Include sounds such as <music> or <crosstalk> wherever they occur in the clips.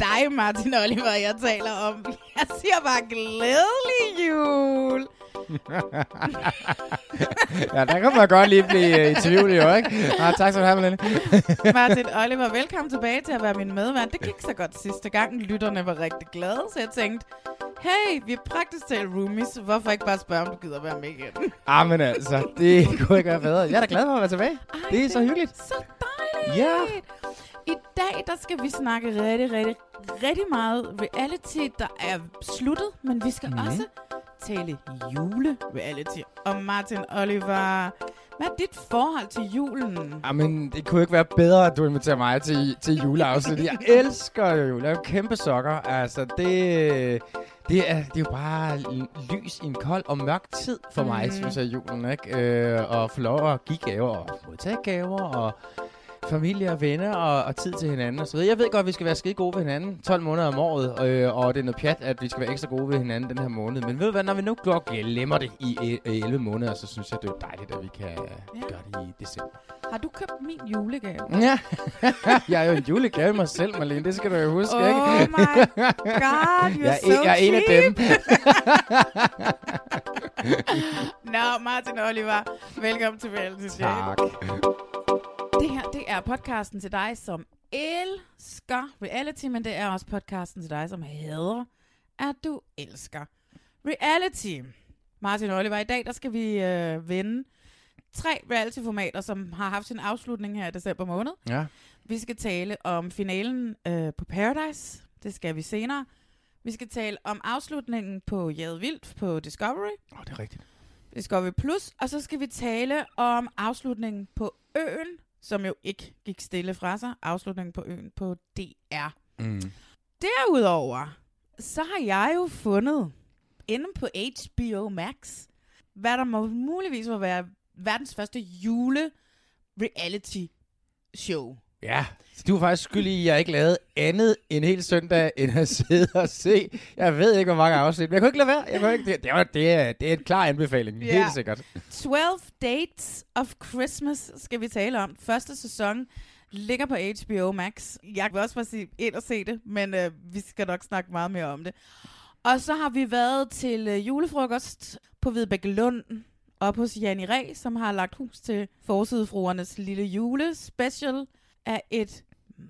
dig, Martin Oliver, jeg taler om. Jeg siger bare glædelig jul. <laughs> ja, der kan man godt lige blive øh, i tvivl, jo, ikke? Ah, tak skal du have, Malene. <laughs> Martin Oliver, velkommen tilbage til at være min medvært. Det gik så godt sidste gang. Lytterne var rigtig glade, så jeg tænkte, hey, vi er praktisk talt roomies. Hvorfor ikke bare spørge, om du gider være med igen? ah, men altså, det kunne ikke være bedre. Jeg er da glad for at være tilbage. Ej, det er så hyggeligt. Så dejligt! Ja. I dag, der skal vi snakke rigtig, rigtig, rigtig meget reality, der er sluttet, men vi skal mm. også tale jule-reality. Og Martin Oliver, hvad er dit forhold til julen? Jamen, det kunne ikke være bedre, at du inviterer mig til, til juleafsnit. Jeg <laughs> elsker jul. Jeg er jo kæmpe sokker. Altså, det, det, er, det er jo bare lys i en kold og mørk tid for mig, Mhm. synes jeg, julen. Ikke? Øh, og få lov at give gaver og modtage gaver og familie og venner og, og tid til hinanden og så videre. Jeg ved godt, at vi skal være skide gode ved hinanden 12 måneder om året, øh, og det er noget pjat, at vi skal være ekstra gode ved hinanden den her måned. Men ved du hvad, når vi nu glemmer det i øh, 11 måneder, så synes jeg, det er dejligt, at vi kan ja. gøre det i december. Har du købt min julegave? Ja, <laughs> jeg er jo en julegave mig selv, Marlene. Det skal du jo huske, Oh ikke? my god, <laughs> you're jeg, er, so en- jeg er en af dem. <laughs> Nå, Martin Oliver, velkommen til Check. tak. Det her, det er podcasten til dig, som elsker reality, men det er også podcasten til dig, som hader, at du elsker reality. Martin Oliver, i dag der skal vi øh, vende tre reality-formater, som har haft sin afslutning her i december måned. Ja. Vi skal tale om finalen øh, på Paradise. Det skal vi senere. Vi skal tale om afslutningen på Jade Vildt på Discovery. Åh, oh, det er rigtigt. Discovery Plus, og så skal vi tale om afslutningen på øen, som jo ikke gik stille fra sig. Afslutningen på øen på DR. Mm. Derudover, så har jeg jo fundet inde på HBO Max, hvad der må muligvis må være verdens første jule reality show. Ja, så du er faktisk skyldig i, at jeg ikke lavede andet en hel søndag, end at sidde og se. Jeg ved ikke, hvor mange afsnit, men jeg kunne ikke lade være. Jeg kunne ikke, det, det, var, det, er, det er en klar anbefaling, Ja. helt sikkert. 12 Dates of Christmas skal vi tale om. Første sæson ligger på HBO Max. Jeg vil også bare sige ind og se det, men øh, vi skal nok snakke meget mere om det. Og så har vi været til øh, julefrokost på Hvidbæk Lund, op hos Janni Ræ, som har lagt hus til Forsidefruernes lille julespecial af et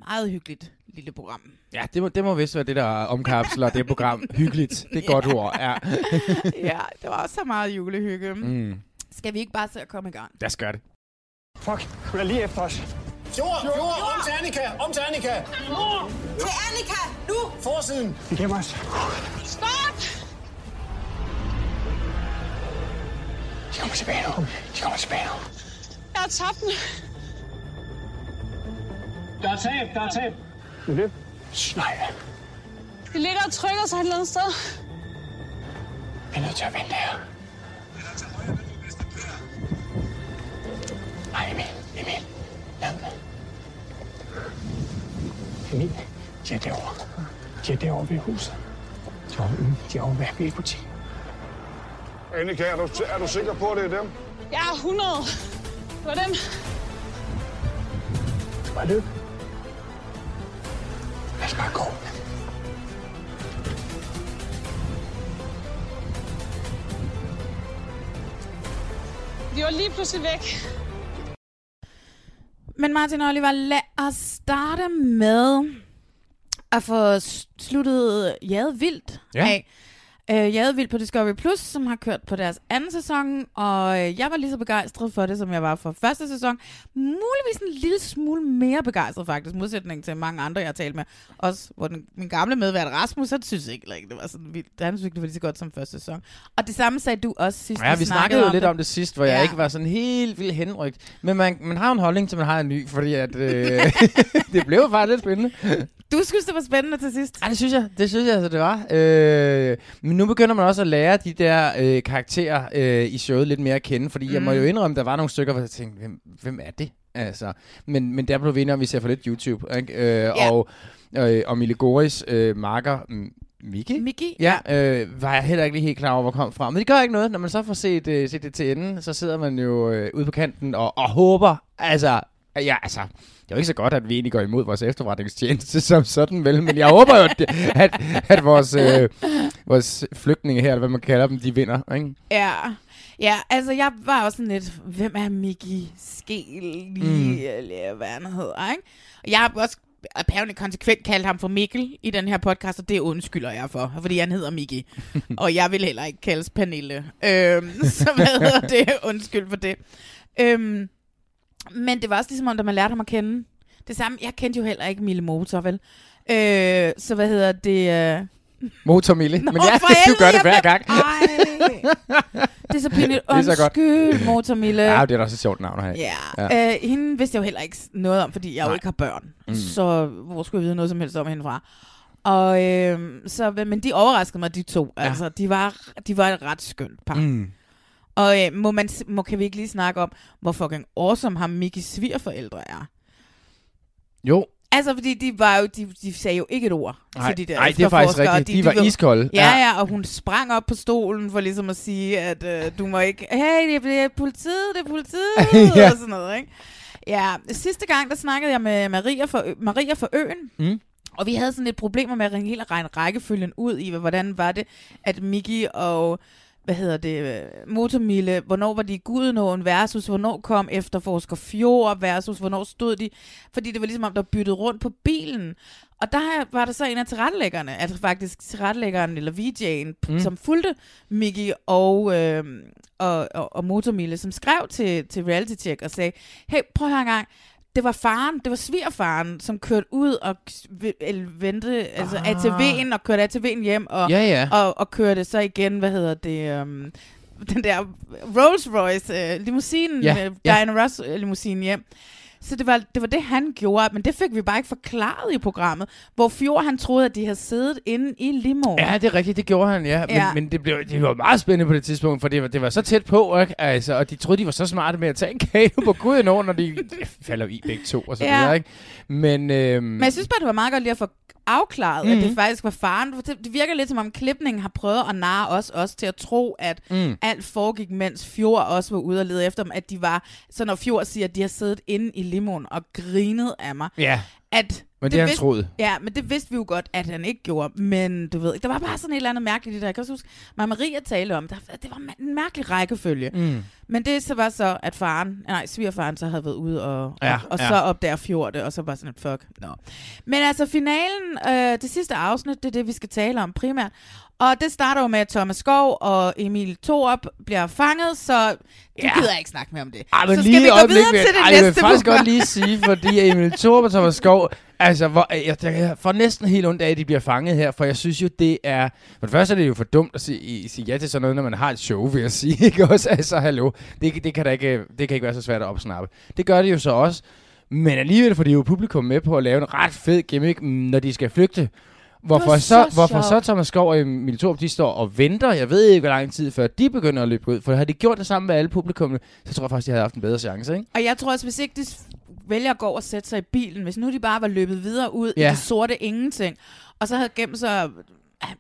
meget hyggeligt lille program. Ja, det må, det må vist være det, der omkapsler det program. <laughs> Hyggeligt. Det er et godt ord, ja. <laughs> ja, det var også så meget julehygge. Mm, Skal vi ikke bare se at komme i gang? lad os gøre det. Fuck, hun er lige efter os. Jord, jord, om til Annika, om til Annika. Til Annika, nu! Forsiden. De gemmer os. Stop! De kommer tilbage nu. De kommer tilbage nu. Jeg har tabt den. Der er tab, der er tab. Det er det. Nej, De ligger og trykker sig et eller andet sted. vi er nødt til at vente her. Nej, Emil. Emil. Lad mig. Emil, de er derovre. De er derovre ved huset. De er over, de er over ved bilbutikken. Annika, er du, er du sikker på, at det er dem? Jeg er 100. Det var dem. Bare løb. Lad os bare gå. De var lige pludselig væk. Men Martin og Oliver, lad os starte med at få sluttet Jade Vildt Ja. af. Øh, Jade Vildt på Discovery Plus, som har kørt på deres anden sæson, og øh, jeg var lige så begejstret for det, som jeg var for første sæson. Muligvis en lille smule mere begejstret faktisk, modsætning til mange andre, jeg har talt med. Også hvor den, min gamle medvært Rasmus, han synes ikke, like, det var sådan vildt. Han synes ikke, det var lige så godt som første sæson. Og det samme sagde du også sidst, Ja, vi snakkede jo lidt det. om det sidst, hvor ja. Jeg ikke var sådan helt vildt henrygt. Men man, man har en holdning til, man har en ny, fordi at, øh, <laughs> det blev faktisk lidt spændende. Du synes, det var spændende til sidst? Ja, det synes jeg. Det synes jeg, altså, det var. Øh, men nu begynder man også at lære de der øh, karakterer øh, i showet lidt mere at kende, fordi mm. jeg må jo indrømme, der var nogle stykker, hvor jeg tænkte, hvem, hvem er det? Altså, men, men der blev vi enige om, vi ser for lidt YouTube. Ikke? Øh, Ja. Og, øh, og Mille Goris øh, marker, mm, Miki? Miki? Ja, øh, var jeg heller ikke lige helt klar over, hvor kom fra. Men det gør ikke noget. Når man så får set, øh, set det til enden, så sidder man jo øh, ude på kanten og, og håber, altså, ja, altså, det er jo ikke så godt, at vi egentlig går imod vores efterretningstjeneste <laughs> som sådan, vel? Men jeg håber jo, at, at, at vores, øh, vores flygtninge her, eller hvad man kalder dem, de vinder, ikke? Ja. Ja, altså jeg var også sådan lidt, hvem er Miki Skel lige, mm. hvad han hedder, ikke? Og jeg har også apparently konsekvent kaldt ham for Mikkel i den her podcast, og det undskylder jeg for, fordi han hedder Miki. <laughs> og jeg vil heller ikke kaldes Pernille. Øhm, <laughs> så hvad hedder det? Undskyld for det. Øhm, men det var også ligesom om, da man lærte ham at kende. Det samme, jeg kendte jo heller ikke Mille Motor, vel? Øh, så hvad hedder det? Øh, Motormille. Nå, Men ja, for <laughs> du gør det hver gang. Ej. Det er så pinligt. <laughs> Undskyld, Motormille. Ja, det er da også et sjovt navn at have. Ja, Ja. Øh, hende vidste jeg jo heller ikke noget om, fordi jeg jo Nej. ikke har børn. Mm. Så hvor skulle jeg vide noget som helst om hende fra? Og, øh, så, men de overraskede mig, de to. Ja. Altså, de var, de var et ret skønt par. Mm. Og øh, må man, må, kan vi ikke lige snakke om, hvor fucking awesome ham Mickey svigerforældre er? Jo, Altså, fordi de, var jo, de, de sagde jo ikke et ord nej, til de der nej, det er faktisk efterforskere, og rigtigt. De, var iskolde. Ja, ja, og hun sprang op på stolen for ligesom at sige, at øh, du må ikke... Hey, det er politiet, det er politiet, <laughs> Ja. og sådan noget, ikke? Ja, sidste gang, der snakkede jeg med Maria for, Maria for Øen, Mm. og vi havde sådan lidt problemer med at ringe hele regne rækkefølgen ud i, hvordan var det, at Miki og hvad hedder det, øh, Motormille, hvornår var de i Gudenåen versus, hvornår kom efterforsker Fjord versus, hvornår stod de, fordi det var ligesom om, der byttede rundt på bilen. Og der var der så en af tilrettelæggerne, altså faktisk tilrettelæggeren, eller VJ'en, Mm. mm. som fulgte Miki og, øh, og, og, og Motormille, som skrev til, til Reality Check og sagde, hey, prøv at høre en gang, det var faren, det var svigerfaren, som kørte ud og vente, altså Ah. ATV'en, og kørte ATV'en hjem, og, Ja, ja. og, og kørte så igen, hvad hedder det, um, den der Rolls Royce uh, limousinen, Ja, ja, ja. Diana Ross uh, limousinen hjem. Så det var, det var det, han gjorde, men det fik vi bare ikke forklaret i programmet, hvor Fjord han troede, at de havde siddet inde i limoen. Ja, det er rigtigt, det gjorde han, ja. Men, Ja. men det, blev, det var meget spændende på det tidspunkt, for det var, det var så tæt på, ikke? Altså, og de troede, de var så smarte med at tage en kage på guden over, når de de <laughs> falder i begge to og så Ja. videre, ikke? Men, øhm, Men jeg synes bare, det var meget godt lige at få afklaret, mm. at Mhm. det faktisk var faren. Det, virker lidt som om klipningen har prøvet at narre os også til at tro, at Mm. mm. alt foregik, mens Fjord også var ude og lede efter dem. At de var, så når Fjord siger, at de har siddet inde i limoen og grinet af mig. ja, At men det, det han vidste, troede. Ja, men det vidste vi jo godt, at han ikke gjorde. Men du ved, der var bare sådan et eller andet mærkeligt det der. Jeg kan også huske, mig Maria talte om, der, det var en mærkelig rækkefølge. Mm. Men det så var så, at faren, nej, svigerfaren så havde været ude og, Ja, og, og ja. så opdager Fjord det, og så var sådan et fuck. No. Men altså finalen, øh, det sidste afsnit, det er det, vi skal tale om primært. Og det starter jo med, at Thomas Skov og Emil Thorup bliver fanget, så du Ja. gider ikke snakke mere om det. Ej, men så lige skal vi et gå videre men- til det Ej, jeg vil næste faktisk program. godt lige sige, fordi Emil Thorup og Thomas Skov, altså, hvor, jeg, jeg får næsten helt ondt af, at de bliver fanget her, for jeg synes jo, det er... For det første er det jo for dumt at sige, sige ja til sådan noget, når man har et show, vil jeg sige, <laughs> ikke også? Altså, hallo, det, det, kan da ikke, det kan ikke være så svært at opsnappe. Det gør det jo så også, men alligevel får de jo publikum med på at lave en ret fed gimmick, mm, når de skal flygte. Hvorfor så, så hvorfor så. Thomas Skov og Emil Thorup, de står og venter, jeg ved ikke, hvor lang tid før de begynder at løbe ud. For havde de gjort det samme med alle publikummene, så tror jeg faktisk, de havde haft en bedre chance, ikke? Og jeg tror også, hvis ikke de vælger at gå og sætte sig i bilen, hvis nu de bare var løbet videre ud ja. I det sorte ingenting, og så havde gemt sig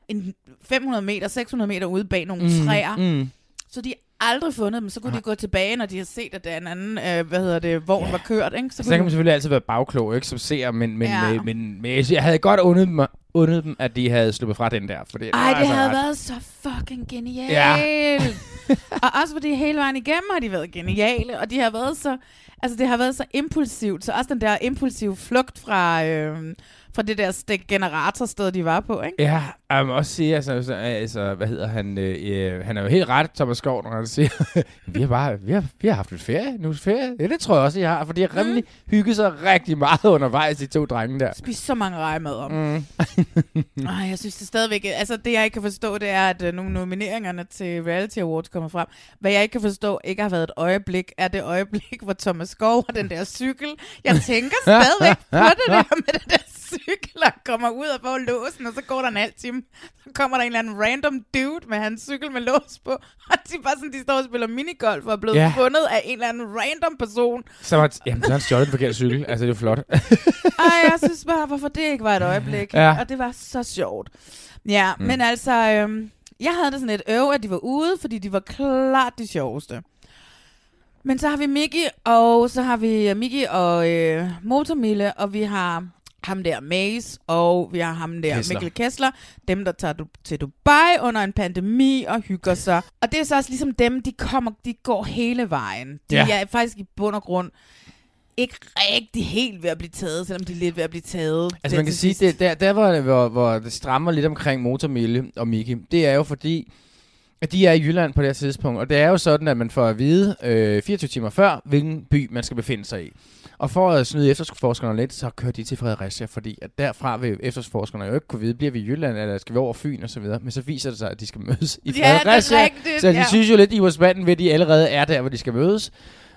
en 500 meter, 600 meter ude bag nogle mm. træer, Mm. så de aldrig fundet dem, så kunne de gå tilbage, når de har set, at der er en anden, øh, hvad hedder det, vogn ja. var kørt, ikke? Så kunne kan man de- selvfølgelig altid være bagklog, ikke, som ser, men, men, Ja. ja. men, men, men jeg, havde godt undet mig, undet dem, at de havde sluppet fra den der. For det, Ej, var det altså havde ret- været så fucking genialt. <laughs> og også fordi hele vejen igennem har de været geniale, og de har været så, altså det har været så impulsivt, så også den der impulsive flugt fra, øh, fra det der stik generatorsted, de var på, ikke? Ja, jeg må også sige, altså, altså, altså hvad hedder han? Øh, øh, han er jo helt ret, Thomas Skov, når han siger, <laughs> vi har bare, vi har, vi har haft lidt ferie, nu ferie. Ja, det tror jeg også, I har, for de har rimelig hygget sig rigtig meget <laughs> undervejs, de to drenge der. Spist så mange rejemader. Mm. <laughs> Ej, jeg synes det stadigvæk... Altså, det jeg ikke kan forstå, det er, at uh, nogle nomineringerne til Reality Awards kommer frem. Hvad jeg ikke kan forstå, ikke har været et øjeblik, er det øjeblik, hvor Thomas Skov har den der cykel. Jeg tænker stadigvæk på det der med den der cykel, og kommer ud og får låsen, og så går der en halv time. Så kommer der en eller anden random dude med hans cykel med lås på, og de bare sådan, de står og spiller minigolf, og er blevet Ja. fundet af en eller anden random person. Så var jamen, så han stjålet en forkert cykel. Altså, det er flot. <laughs> Ej, jeg synes bare, hvorfor det ikke var et øjeblik. Ja. Og det var så sjovt. Ja, mm. men altså, øhm, jeg havde det sådan et øv, at de var ude, fordi de var klart de sjoveste. Men så har vi Miki, og så har vi øh, Miki og øh, Motormille, og vi har ham der Mace, og vi har ham der Kessler. Mikkel Kessler, dem der tager du til Dubai under en pandemi og hygger sig. Og det er så også ligesom dem, de kommer, de går hele vejen. De Ja. er faktisk i bund og grund ikke rigtig helt ved at blive taget, selvom de er lidt ved at blive taget. Altså man kan sige, det, der, der hvor, hvor, hvor det strammer lidt omkring Motormille og Miki, det er jo fordi, de er i Jylland på det her tidspunkt, og det er jo sådan, at man får at vide øh, 24 timer før, hvilken by man skal befinde sig i. Og for at snyde efterforskerne lidt, så kører de til Fredericia, fordi at derfra vil efterforskerne jo ikke kunne vide, bliver vi i Jylland, eller skal vi over Fyn og så videre. Men så viser det sig, at de skal mødes i Ja, det er Fredericia. rigtigt, så de ja. synes jo lidt i vores ved, at de allerede er der, hvor de skal mødes,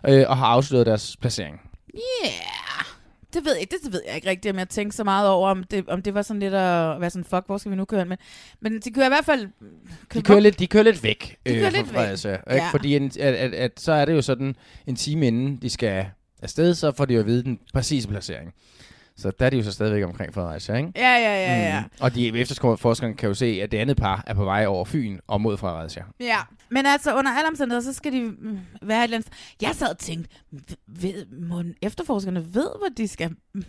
øh, og har afsløret deres placering. Yeah. Det ved jeg ikke, det, det ved jeg ikke rigtigt, om jeg tænkte så meget over, om det, om det var sådan lidt at være sådan, fuck, hvor skal vi nu køre hen? Men, men de kører i hvert fald... De kører lidt, de kører lidt væk. De kører fra lidt væk. Fredericia, Ikke? Ja. Fordi en, at, at, at, så er det jo sådan en time inden de skal afsted, så får de jo at vide den præcise placering. Så der er de jo så stadigvæk omkring Fredericia, ikke? Ja, ja, ja, ja. Mm. Og de efterforskerne kan jo se, at det andet par er på vej over Fyn og mod Fredericia. Ja, men altså under alle omstændigheder, så skal de mm, være et eller andet... Jeg sad og tænkte, ved, må efterforskerne ved, hvor de skal... <laughs>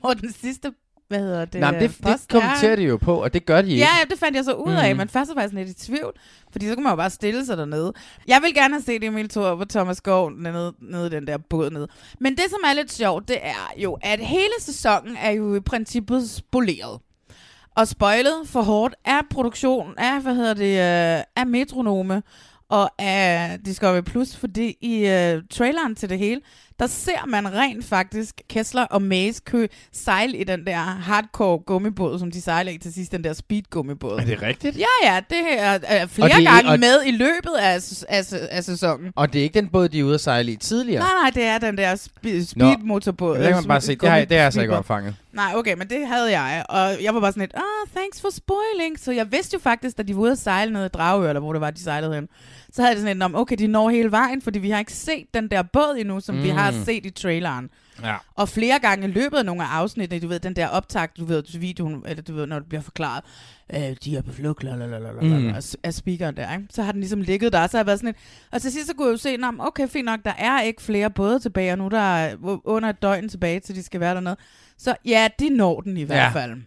Hvor den sidste, hvad hedder det? Nej, men det, det er? kommenterer de jo på, og det gør de ikke. Ja, ja, det fandt jeg så ud af, Mhm. men først var jeg sådan lidt i tvivl, fordi så kunne man jo bare stille sig dernede. Jeg vil gerne have set Emil Thor på Thomas Skov nede, nede i den der båd nede. Men det, som er lidt sjovt, det er jo, at hele sæsonen er jo i princippet spoleret. Og spoilet for hårdt er produktion af, hvad hedder det, øh, af Metronome og af Discovery Plus, fordi i øh, traileren til det hele, der ser man rent faktisk Kessler og Mace kø sejle i den der hardcore gummibåd, som de sejler i til sidst, den der speed gummibåd. Er det rigtigt? Ja, ja, det er, er flere Og det er- gange og- med i løbet af, af, af sæsonen. Og det er ikke den båd, de er ude at sejle i tidligere. Nej, nej, det er den der spe- Nå, speedmotorbåd. det kan man bare se. Det har, det har jeg altså ikke opfanget. Nej, okay, men det havde jeg. Og jeg var bare sådan lidt, ah, thanks for spoiling. Så jeg vidste jo faktisk, da de var ude at sejle ned i Dragør, eller hvor det var, de sejlede hen, så havde det sådan lidt, om, okay, de når hele vejen, fordi vi har ikke set den der båd endnu, som mm. vi har Mm. set i traileren. Ja. Og flere gange i løbet af nogle af afsnittene, du ved, den der optakt, du ved, videoen, eller du ved, når det bliver forklaret, øh, de er på flugt, Mm. af, speakeren der, ikke? så har den ligesom ligget der, så har jeg været sådan et, og til sidst så kunne jeg jo se, "Nå, men okay, fint nok, der er ikke flere både tilbage, og nu der er under et døgn tilbage, til de skal være dernede. Så ja, de når den i hvert Ja. fald.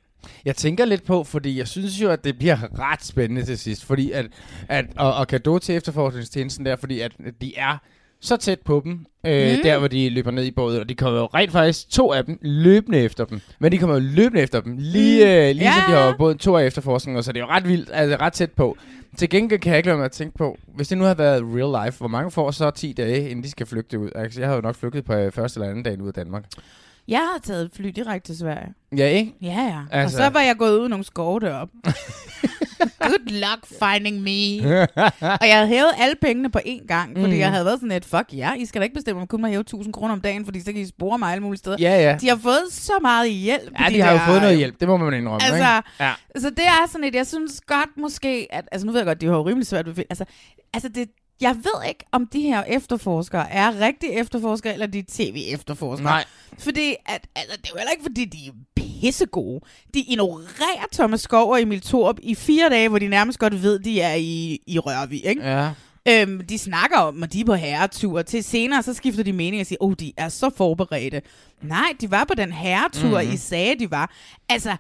Jeg tænker lidt på, fordi jeg synes jo, at det bliver ret spændende til sidst, fordi at, at og, og kado til efterforskningstjenesten der, fordi at de er så tæt på dem, øh, Mm. der hvor de løber ned i båden, og de kommer jo rent faktisk to af dem løbende efter dem, men de kommer jo løbende efter dem, lige, Mm. øh, lige Ja, som de har båden to af efterforskningen, så det er jo ret vildt, altså ret tæt på. Til gengæld kan jeg ikke lade mig at tænke på, hvis det nu havde været real life, hvor mange får så 10 dage, inden de skal flygte ud? Altså, jeg har jo nok flygtet på øh, første eller anden dag ud af Danmark. Jeg har taget fly direkte til Sverige. Ja, ikke? Ja, ja. Altså. Og så var jeg gået ud nogle skove deroppe. <laughs> Good luck finding me. og jeg havde hævet alle pengene på én gang, fordi mm. jeg havde været sådan et, fuck ja, I skal da ikke bestemme, om kun må hæve 1000 kroner om dagen, fordi så kan I spore mig alle mulige steder. Ja, ja. De har fået så meget hjælp. Ja, de har jo fået noget hjælp, det må man indrømme, Altså, ikke? Ja. Så det er sådan et, jeg synes godt måske, at, altså nu ved jeg godt, de har jo rimelig svært ved, altså, altså det, jeg ved ikke, om de her efterforskere er rigtige efterforskere, eller de er tv-efterforskere. Nej. Fordi, at, altså, det er jo heller ikke, fordi de er pissegode. De ignorerer Thomas Skov og Emil Thorup i fire dage, hvor de nærmest godt ved, de er i, i Rørvig, ikke? Ja. Øhm, de snakker om, at de er på herretur. Til senere, så skifter de mening og siger, oh, de er så forberedte. Nej, de var på den herretur, Mhm. mm-hmm. I sagde, de var. Altså,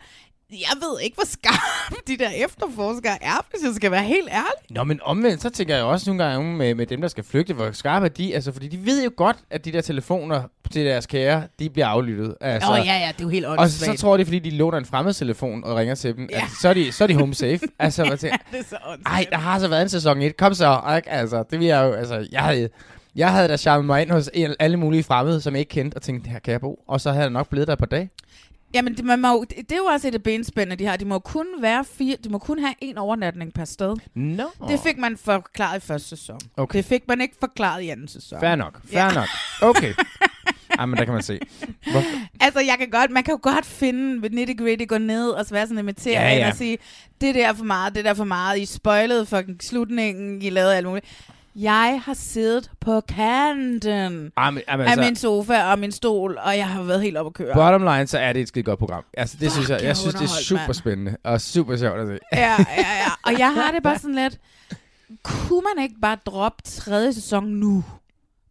Jeg ved ikke, hvor skarpe de der efterforskere er, hvis jeg skal være helt ærlig. Nå, men omvendt, så tænker jeg også nogle gange med, med dem, der skal flygte, hvor skarpe er de, altså, fordi de ved jo godt, at de der telefoner til deres kære, de bliver aflyttet. Altså, Åh, oh, ja, ja, det er jo helt Og så, så tror de, fordi de låner en fremmed telefon og ringer til dem, Ja. at så er de, så er de home safe. <laughs> altså, hvad tænker, det er så åndssvagt. ej, der har så været en sæson 1. Kom så, ikke? Altså, det vil jeg jo, altså, jeg havde, jeg havde da charmet mig ind hos alle mulige fremmede, som jeg ikke kendte, og tænkte, her kan jeg bo. Og så havde jeg nok blevet der et par dage. Jamen, det, man må, jo- det, det er jo også et af benspændene, de har. De må kun være fire, de må kun have en overnatning per sted. Nå. Det fik man forklaret i første sæson. Okay. Det fik man ikke forklaret i anden sæson. Fair nok, fair Ja. nok. Okay. <laughs> Ej, men der kan man se. Hvor, Altså, jeg kan godt, man kan jo godt finde nitty gritty gå ned og være sådan inviteret Ja, ja, ja. og sige, det der er for meget, det der er for meget, I spoilede fucking slutningen, I lavede alt muligt. Jeg har siddet på kanten ah, men, jamen, af altså, min sofa og min stol, og jeg har været helt oppe at køre. bottom line, så er det et skide godt program. Altså, det Fuck, synes jeg, jeg jeg synes, det er super spændende og super sjovt at se. Ja, ja, ja. Og jeg har det bare sådan lidt, kunne man ikke bare droppe tredje sæson nu?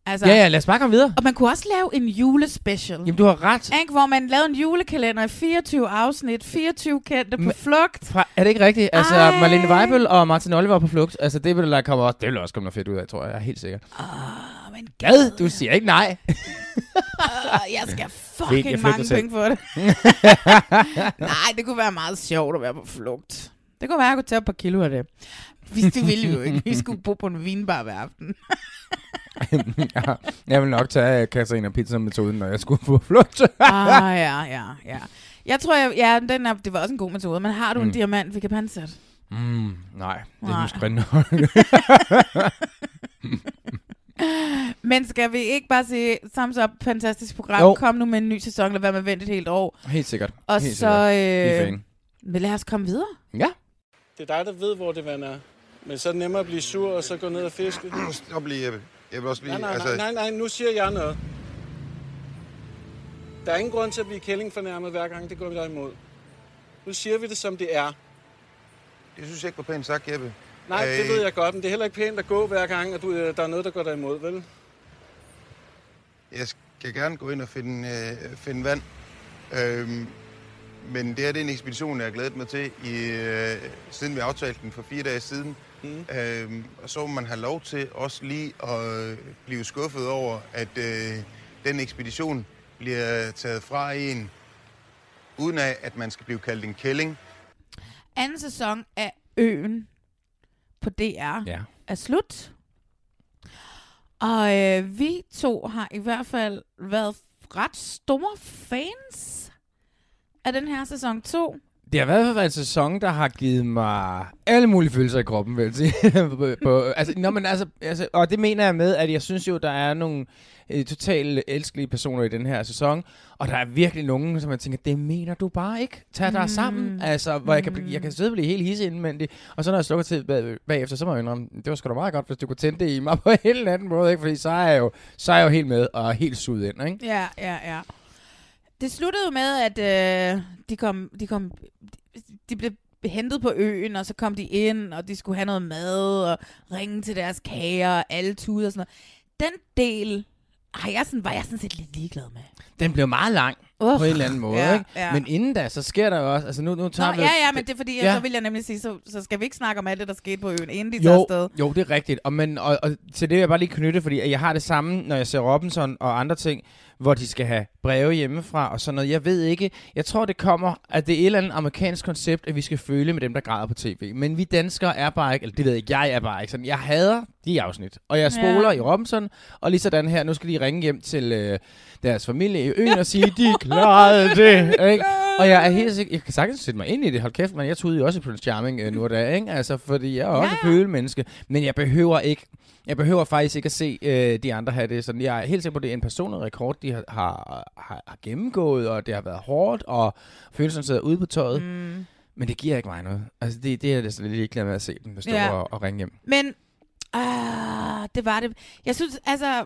Altså, Ja, ja, lad os bare komme videre. Og man kunne også lave en julespecial. Jamen, du har ret. Ikke, hvor man lavede en julekalender i 24 afsnit, 24 kendte på Men- flugt. Fra, er det ikke rigtigt? Altså, Ej. Marlene Weibel og Martin Oliver på flugt. Altså, det vil der komme også. Det vil også komme noget fedt ud af, tror jeg. Jeg er helt sikker. Ah, men Gad, du siger ikke nej. uh, jeg skal <laughs> fucking jeg mange penge for det. <laughs> Nej, det kunne være meget sjovt at være på flugt. Det kunne være, at jeg kunne tage et par kilo af det. Vi, det ville vi jo ikke. Vi skulle bo på en vinbar hver aften. <laughs> <laughs> ja, jeg vil nok tage Katarina Pizza-metoden, når jeg skulle på flugt. ah, <laughs> ja, ja, ja. Jeg tror, jeg, ja, den er, det var også en god metode. Men har du en Mm. diamant, vi kan pansætte? mm, nej, det er rigtig nok. <laughs> Men skal vi ikke bare sige, thumbs up, fantastisk program. Jo. Kom nu med en ny sæson, lad være med at vente et helt år. Helt sikkert. Og Helt så, sikkert. Vi er øh, men lad os komme videre. Ja. Det er dig, der ved, hvor det vand er. Men så er det nemmere at blive sur, og så gå ned og fiske. <clears throat> Stop lige, Jeppe. Jeg vil også lige... Nej, nej, altså, nej, nej, nej, nu siger jeg noget. Der er ingen grund til at blive kællingfornærmet, hver gang det går dig imod. Nu siger vi det, som det er. Det synes jeg ikke var pænt sagt, Jeppe. Nej, det Øh, ved jeg godt, men det er heller ikke pænt at gå hver gang, at du, øh, der er noget, der går dig imod, vel? Jeg skal gerne gå ind og finde, øh, finde vand. Øhm, men det her det er en ekspedition, jeg har glædet mig til, i, øh, siden vi aftalte den for fire dage siden. Mm. Øhm, og så må man have lov til også lige at øh, blive skuffet over, at øh, den ekspedition bliver taget fra en, uden af, at man skal blive kaldt en kælling. Anden sæson af Øen på DR Ja. er slut. Og øh, vi to har i hvert fald været ret store fans af den her sæson 2. Det har i hvert fald været en sæson, der har givet mig alle mulige følelser i kroppen, vil jeg sige. <laughs> på, på, altså, nå, men altså, altså, og det mener jeg med, at jeg synes jo, der er nogle øh, totalt elskelige personer i den her sæson, og der er virkelig nogen, som jeg tænker, det mener du bare ikke. Tag dig Mm. sammen. Altså, hvor jeg kan, jeg kan sidde og blive helt hisse indvendigt, og så når jeg slukker til bag, bagefter, så må jeg indrømme, det var sgu da meget godt, hvis du kunne tænde det i mig <laughs> på en eller anden måde, ikke? fordi så er jeg jo, så er jeg jo helt med og helt suget ind. Ikke? Ja, ja, ja. Det sluttede jo med, at øh, de kom, de kom, de blev hentet på øen, og så kom de ind, og de skulle have noget mad, og ringe til deres kager, og alle tude og sådan noget. Den del har jeg sådan, var jeg sådan set lidt ligeglad med. Den blev meget lang Uh, på en eller anden måde. ja, ikke? ja. Men inden da, så sker der jo også, altså nu, nu Nå, tager vi... ja, ja, men det er fordi, ja. Så vil jeg nemlig sige, så, så skal vi ikke snakke om alt det, der skete på øen, inden de tager Jo, afsted. jo, det er rigtigt. Og, men, og, og til det vil jeg bare lige knytte, fordi jeg har det samme, når jeg ser Robinson og andre ting, hvor de skal have breve hjemmefra og sådan noget. Jeg ved ikke. Jeg tror, det kommer, at det er et eller andet amerikansk koncept, at vi skal føle med dem, der græder på tv. Men vi danskere er bare ikke, eller det ved jeg ikke, jeg er bare ikke sådan. Jeg hader de afsnit. Og jeg spoler Ja. i Robinson, og lige sådan her, nu skal de ringe hjem til øh, deres familie i øen og sige, de klarede <laughs> det. Ikke? Og jeg er helt sikker, jeg kan sagtens sætte mig ind i det, hold kæft, men jeg troede jo også i Prince Charming øh, nu og da, ikke? Altså, fordi jeg er også Ja, ja. følemenneske, men jeg behøver ikke, jeg behøver faktisk ikke at se øh, de andre have det sådan. Jeg er helt sikker på, at det er en personlig rekord, de har, har, har, har gennemgået, og det har været hårdt, og følelserne sidder ude på tøjet. Mm. Men det giver ikke mig noget. Altså, det, det er det sådan lidt ligeglad med at se dem Ja. ja. og, og ringe hjem. Men ah, det var det. Jeg synes, altså,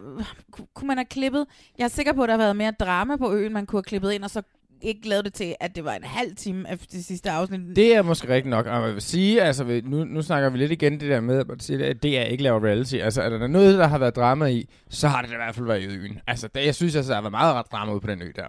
kunne man have klippet... Jeg er sikker på, at der har været mere drama på øen, man kunne have klippet ind, og så ikke lavet det til, at det var en halv time efter det sidste afsnit. Det er måske rigtigt nok. Og jeg vil sige, altså, vi- nu, nu snakker vi lidt igen det der med, at man siger, at det er ikke laver reality. Altså, er der noget, der har været drama i, så har det da i hvert fald været i øen. Altså, det, jeg synes, altså, der har været meget ret drama ude på den ø der.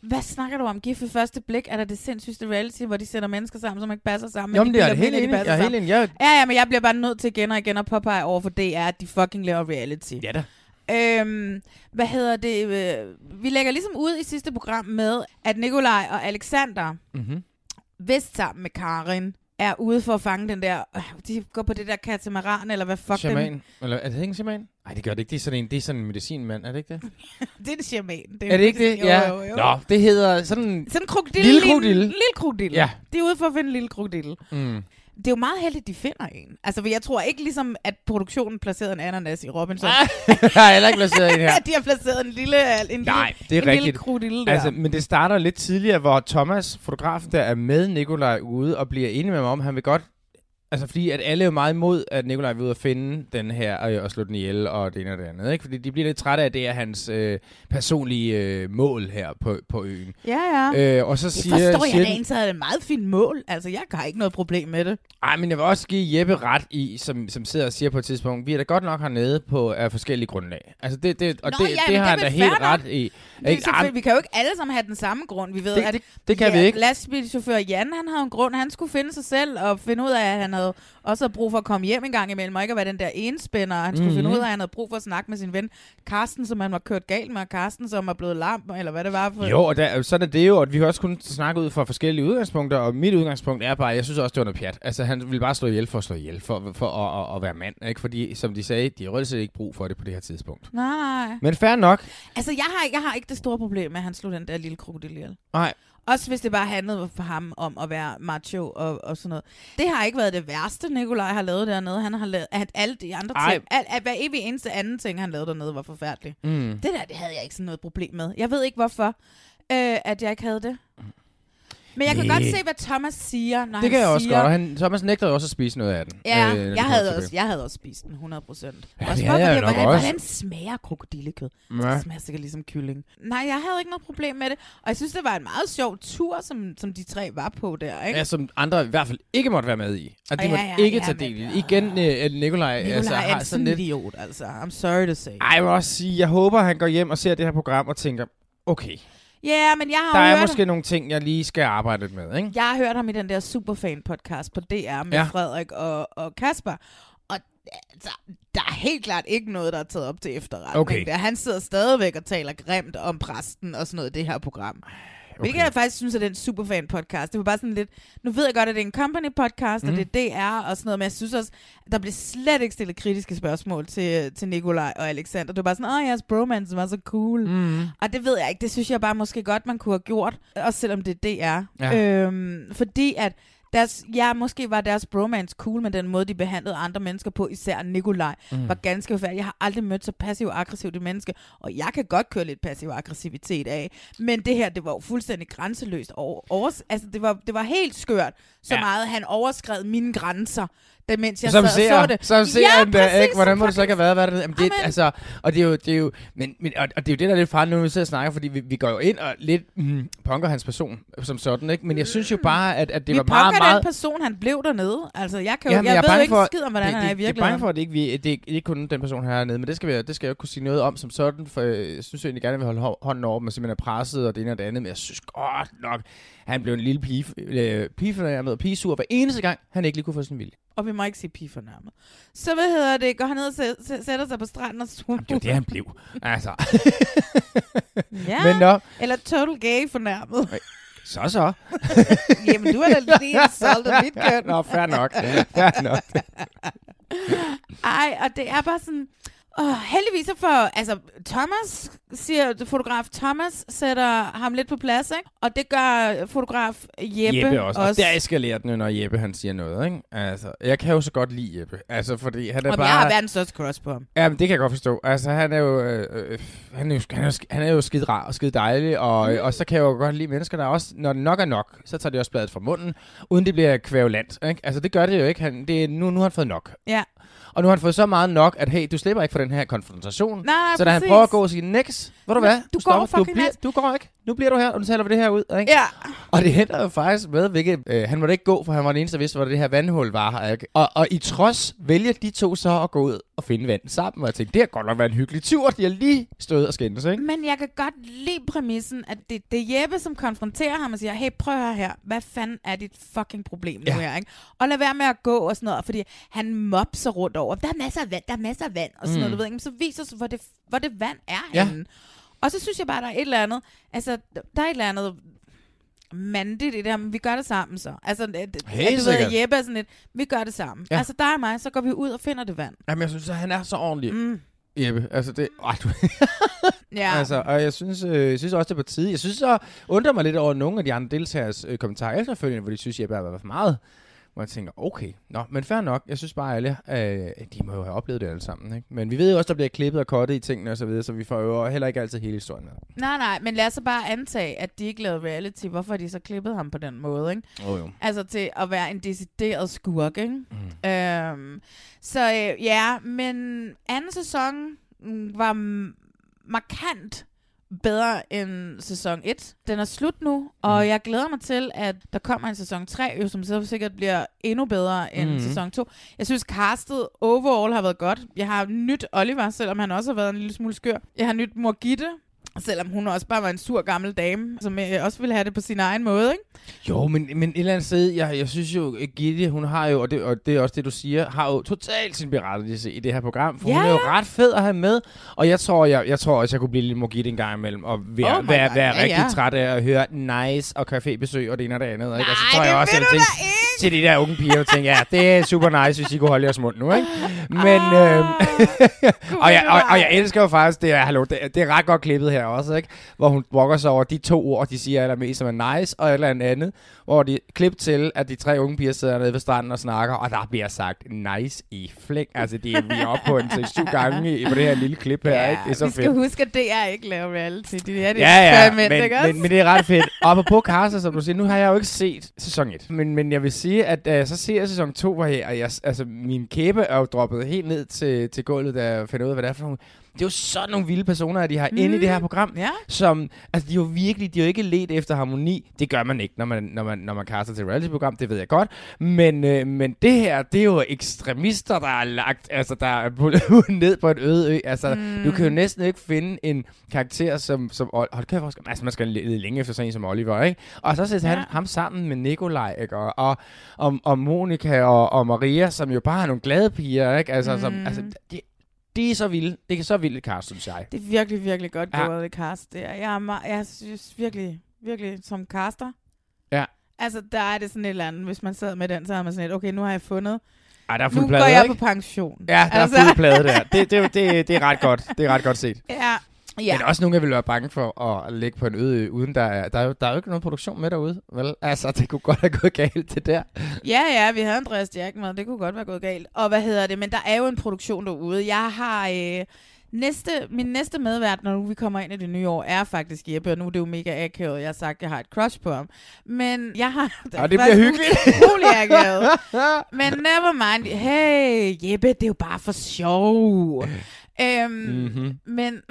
Hvad snakker du om? Gift ved første blik er der det sindssygste reality, hvor de sætter mennesker sammen, som ikke passer sammen. Jo, men men de det er helt enig. Jeg er helt enig. Jeg, Ja, ja, men jeg bliver bare nødt til igen og igen at påpege over for DR, at de fucking laver reality. ja da. Øhm, hvad hedder det? Øh, vi lægger ligesom ud i sidste program med, at Nikolaj og Alexander, Mm-hmm. vist sammen med Karin, er ude for at fange den der... Øh, de går på det der katamaran, eller hvad fuck den... Shaman. Eller er det ikke en shaman? Nej, det gør det ikke. Det er sådan en, det er sådan en medicinmand, er det ikke det? <laughs> Det er en shaman. Er det ikke det? Jo, ja. jo, jo. Nå, det hedder sådan... Sådan en krokodil. Lille krokodille. Lille krokodil. Ja. De er ude for at finde en lille krokodil. Mm. Det er jo meget heldigt, de finder en. Altså, for jeg tror ikke ligesom, at produktionen placerede en ananas i Robinson. <laughs> jeg har heller ikke placeret en her. de har placeret en lille, en Nej, lille, det er en rigtigt. lille krokodille der. Altså, men det starter lidt tidligere, hvor Thomas, fotografen der, er med Nikolaj ude og bliver enig med mig om, at han vil godt... Altså, fordi at alle er meget imod, at Nikolaj vil ud og finde den her øh, og slå den ihjel og det ene og det andet. Ikke? Fordi de bliver lidt trætte af, at det er hans øh, personlige øh, mål her på, på øen. ja, ja. Øh, og så det siger, forstår siger jeg er det et meget fint mål. Altså, jeg har ikke noget problem med det. Ej, men jeg vil også give Jeppe ret i, som, som sidder og siger på et tidspunkt, vi er da godt nok hernede på af forskellige grundlag. Altså, det, det, og Nå, det, ja, det men har det han da helt ret i. Det Ikke? selvfølgelig- vi kan jo ikke alle sammen have den samme grund. Vi ved, Det- at det- det kan vi ikke. Lastbilchauffør Jan, han havde en grund. Han skulle finde sig selv og finde ud af, at han havde også brug for at komme hjem en gang imellem, og ikke at være den der enspænder. Han skulle Mhm. finde ud af, at han havde brug for at snakke med sin ven Karsten, som han var kørt galt med, og Karsten, som var blevet lam, eller hvad det var. For Jo, og der, sådan er det jo, og vi kan også kun snakke ud fra forskellige udgangspunkter, og mit udgangspunkt er bare, jeg synes også, det var noget pjat. Altså, han ville bare slå ihjel for at slå ihjel, for, for at, at, at være mand, ikke? Fordi, som de sagde, de har reelt set ikke brug for det på det her tidspunkt. Nej. Men fair nok. Altså, jeg har, jeg har ikke det store problem med, at han slog den der lille krokodil ihjel. Nej, Også hvis det bare handlede for ham om at være macho og, og sådan noget. Det har ikke været det værste, Nikolaj har lavet dernede. Han har lavet, at alle de andre Ej. ting, al, at hver evig eneste anden ting, han lavede dernede, var forfærdelig. Mm. Det der, det havde jeg ikke sådan noget problem med. Jeg ved ikke hvorfor, øh, at jeg ikke havde det. Men jeg kan Næh. godt se, hvad Thomas siger, når det kan jeg også siger... godt. og Han, Thomas nægter jo også at spise noget af den. Ja, øh, jeg, havde også, jeg havde også spist den, 100 procent. Ja, det havde jeg nok hvordan, også. hvordan smager krokodillekød? Ja. Det smager sikkert ligesom kylling. Nej, jeg havde ikke noget problem med det. Og jeg synes, det var en meget sjov tur, som, som de tre var på der. Ikke? Ja, som andre i hvert fald ikke måtte være med i. At de Ja, måtte ja, ikke ja, tage del i. Igen, øh, Nikolaj, Nikolaj altså, er har sådan lidt... idiot, altså. I'm sorry to say. Ej, jeg vil også sige, jeg håber, han går hjem og ser det her program og tænker, okay, Ja, yeah, men jeg har der er hørt, måske nogle ting, jeg lige skal arbejde lidt med, ikke? jeg har hørt ham i den der Superfan-podcast på DR med ja. Frederik og, og Kasper. Og altså, der er helt klart ikke noget, der er taget op til efterretning. Okay. Der. Han sidder stadigvæk og taler grimt om præsten og sådan noget i det her program. Okay. Hvilket jeg faktisk synes er den Superfan-podcast. Det var bare sådan lidt... Nu ved jeg godt, at det er en company-podcast, mm. og Mhm. det er DR og sådan noget, men jeg synes også, der blev slet ikke stillet kritiske spørgsmål til, til Nikolaj og Alexander. Det var bare sådan, åh, jeres bromance var så cool. Mm. Og det ved jeg ikke. Det synes jeg bare måske godt, man kunne have gjort. Også selvom det er DR. Ja. Øhm, fordi at deres, ja, måske var deres bromance cool, men den måde, de behandlede andre mennesker på, især Nikolaj, Mm. var ganske forfærdelig. Jeg har aldrig mødt så passiv-aggressivt et menneske, og jeg kan godt køre lidt passiv-aggressivitet af. Men det her, det var jo fuldstændig grænseløst. Over, over, altså, det var, det var helt skørt, så ja. meget han overskred mine grænser, da, mens jeg som sad ser, og så det. Som ser ja, han da, ikke? Hvordan må det så ikke have været? Hvad det? Jamen, det, Amen. altså, og det er jo, det er jo, men, men, og, og det er jo det, der er lidt farligt, når vi sidder og snakker, fordi vi, vi går jo ind og lidt mm, punker hans person som sådan, ikke? Men jeg synes jo bare, at, at det vi var meget, punker meget... den person, han blev dernede. Altså, jeg, kan jo, Jamen, jeg, jeg ved jo ikke for, skid om, hvordan det, han er i Jeg er bange virkeligheden. for, at det ikke, vi, det er ikke kun den person her hernede, men det skal, vi, det skal jeg jo kunne sige noget om som sådan, for jeg synes jo egentlig gerne, at vi holder hå- hånden over, dem og simpelthen er presset og det ene og det andet, men jeg synes godt nok, han blev en lille pige, øh, pigefornærmet pigesur hver eneste gang, han ikke lige kunne få sin vilje. Og vi må ikke sige pige fornærmet. Så hvad hedder det? Går han ned og sæ- sæ- sætter sig på stranden og suger? Det var det, han blev. Altså, <laughs> Ja, men nå, eller total gay fornærmet. så så. <laughs> Jamen, du er da lige insultet mit køn. Nå, fair nok. Fair nok. Ej, og det er bare sådan... Oh, heldigvis så for, altså Thomas, siger fotograf Thomas, sætter ham lidt på plads, ikke? Og det gør fotograf Jeppe, Jeppe også. Og også. der eskalerer den når Jeppe han siger noget, ikke? Altså, jeg kan jo så godt lide Jeppe. Altså, fordi han er Og bare... jeg har verdens største crush på ham. Ja, men det kan jeg godt forstå. Altså, han er jo, øh, øh, han er jo, han er jo, han er jo skide rar og skide dejlig, og, mm. og så kan jeg jo godt lide mennesker, der også, når det nok er nok, så tager de også bladet fra munden, uden det bliver kvævlant. Ikke? Altså, det gør det jo ikke. Han, det nu, nu har han fået nok. Ja. Og nu har han fået så meget nok, at hey, du slipper ikke for den her konfrontation. Nej, så da han præcis. prøver at gå og sige, Nix, ved du hvad? Du stopper. går du, fucking bliver, du går ikke. Nu bliver du her, og nu taler vi det her ud. Ikke? Ja. Og det ender jo faktisk med, hvilket øh, han måtte ikke gå, for han var den eneste, der vidste, hvor det her vandhul var. Ikke? Og, og i trods vælger de to så at gå ud og finde vand sammen. Og jeg tænkte, det har godt nok været en hyggelig tur. De har lige stået og skændes, ikke? Men jeg kan godt lide præmissen, at det, det er Jeppe, som konfronterer ham og siger, hey, prøv høre her, hvad fanden er dit fucking problem nu Ja. her, ikke? Og lad være med at gå og sådan noget, fordi han mopser rundt over, der er masser af vand, der er masser af vand, og sådan Mm. noget, du ved ikke? Men så viser sig, hvor det, hvor det vand er Ja. henne. Og så synes jeg bare, der er et eller andet, altså, der er et eller andet mandigt i det her, men vi gør det sammen så. Altså, det, det- Helt du sikkert. ved, Jeppe er sådan lidt, vi gør det sammen. Ja. Altså, dig og mig, så går vi ud og finder det vand. Jamen, jeg synes, at han er så ordentlig. Mm. Jeppe, altså det... Ej, du... Ja. <laughs> Altså, og jeg synes, øh, jeg synes også, det er på tide. Jeg synes så undrer mig lidt over nogle af de andre deltagers øh, kommentarer efterfølgende, hvor de synes, Jeppe har været for meget. Hvor jeg tænker, okay, nå, men fair nok. Jeg synes bare, alle, øh, de må jo have oplevet det alle sammen. Ikke? Men vi ved jo også, der bliver klippet og kottet i tingene og så videre, så vi får jo heller ikke altid hele historien med. Nej, nej, men lad os så bare antage, at de ikke lavede reality. Hvorfor har de så klippet ham på den måde, ikke? Oh, jo. Altså til at være en decideret skurk, ikke? Mm. Øhm, så øh, ja, men anden sæson mm, var markant bedre end sæson 1. Den er slut nu, og Mm. jeg glæder mig til, at der kommer en sæson 3, jo, som så sikkert bliver endnu bedre end mm. sæson 2. Jeg synes, castet overall har været godt. Jeg har nyt Oliver, selvom han også har været en lille smule skør. Jeg har nyt Morgitte, selvom hun også bare var en sur gammel dame, som øh, også ville have det på sin egen måde, ikke? Jo, men, men et eller andet sted, jeg, jeg synes jo, at Gitte, hun har jo, og det, og det er også det, du siger, har jo totalt sin berettigelse i det her program, for Ja, hun er jo ret fed at have med, og jeg tror, jeg, jeg tror også, jeg kunne blive lidt Morgitte en gang imellem, og være, Oh være, være ja, rigtig ja. træt af at høre nice og cafébesøg og det ene og det andet. ikke? Og så Nej, tror jeg det også, vil jeg tænke, til de der unge piger, og tænke, ja, det er super nice, hvis I kunne holde jeres mund nu, ikke? Men, Ah, øhm, og, jeg, og, og jeg elsker jo faktisk, det er, hallo, det, det er ret godt klippet her også, ikke? Hvor hun brokker sig over de to ord, de siger allermest, som er nice, og et eller andet, hvor de klip til, at de tre unge piger sidder nede ved stranden og snakker, og der bliver sagt nice i flæk. Altså, det er vi oppe på en 6-7 gange i, på det her lille klip her, Ja, ikke? Det er så vi skal fedt. huske, at det er ikke lave reality. Det er det Ja, ja, men, ikke også? men, men det er ret fedt. Og på Carsten, som du siger, nu har jeg jo ikke set sæson 1. Men, men jeg vil sige, at jeg så ser sæson 2, hvor jeg, og jeg, altså, min kæbe er jo droppet helt ned til, til gulvet, da jeg finder ud af, hvad det er for nogle... Det er jo sådan nogle vilde personer, at de har mm. inde i det her program. Ja. Som, altså, de er jo virkelig, de er jo ikke let efter harmoni. Det gør man ikke, når man, når man, når man kaster til reality-program, det ved jeg godt. Men, øh, men det her, det er jo ekstremister, der er lagt, altså, der er <laughs> ned på en øde ø. Altså, mm. du kan jo næsten ikke finde en karakter, som, som Ol- hold kæft, altså, man skal lede længe efter sådan en som Oliver, ikke? Og så sætter ja. han ham sammen med Nikolaj, ikke? Og, og, og, og Monika og, og Maria, som jo bare er nogle glade piger, ikke? Altså, mm. som, altså de, de er så vilde. Det er så vildt et cast, synes jeg. Det er virkelig, virkelig godt Ja. gået, det cast. Det er, jeg, er meget, jeg synes virkelig, virkelig som caster. Ja. Altså, der er det sådan et eller andet, hvis man sad med den, så har man sådan et, okay, nu har jeg fundet, Ej, der er nu fuld går plade, jeg ikke? på pension. Ja, der altså. er fuld plade der. Det, det, det, det, er ret godt. Det er ret godt set. Ja. Ja. Men også nogen, jeg vil være bange for at ligge på en øde ø, uden der er, der er, jo, der er jo ikke nogen produktion med derude, vel? Altså, det kunne godt have gået galt det der. Ja, ja, vi havde Andreas Jack med, det kunne godt være gået galt. Og hvad hedder det, men der er jo en produktion derude. Jeg har... Øh, Næste, min næste medvært, når nu vi kommer ind i det nye år, er faktisk Jeppe, og nu er det jo mega akavet. Jeg har sagt, at jeg har et crush på ham. Men jeg har... <laughs> Ja, det bliver faktisk hyggeligt. Utrolig akavet. <laughs> Men never mind. Hey, Jeppe, det er jo bare for sjov. Øhm, Mhm. Men...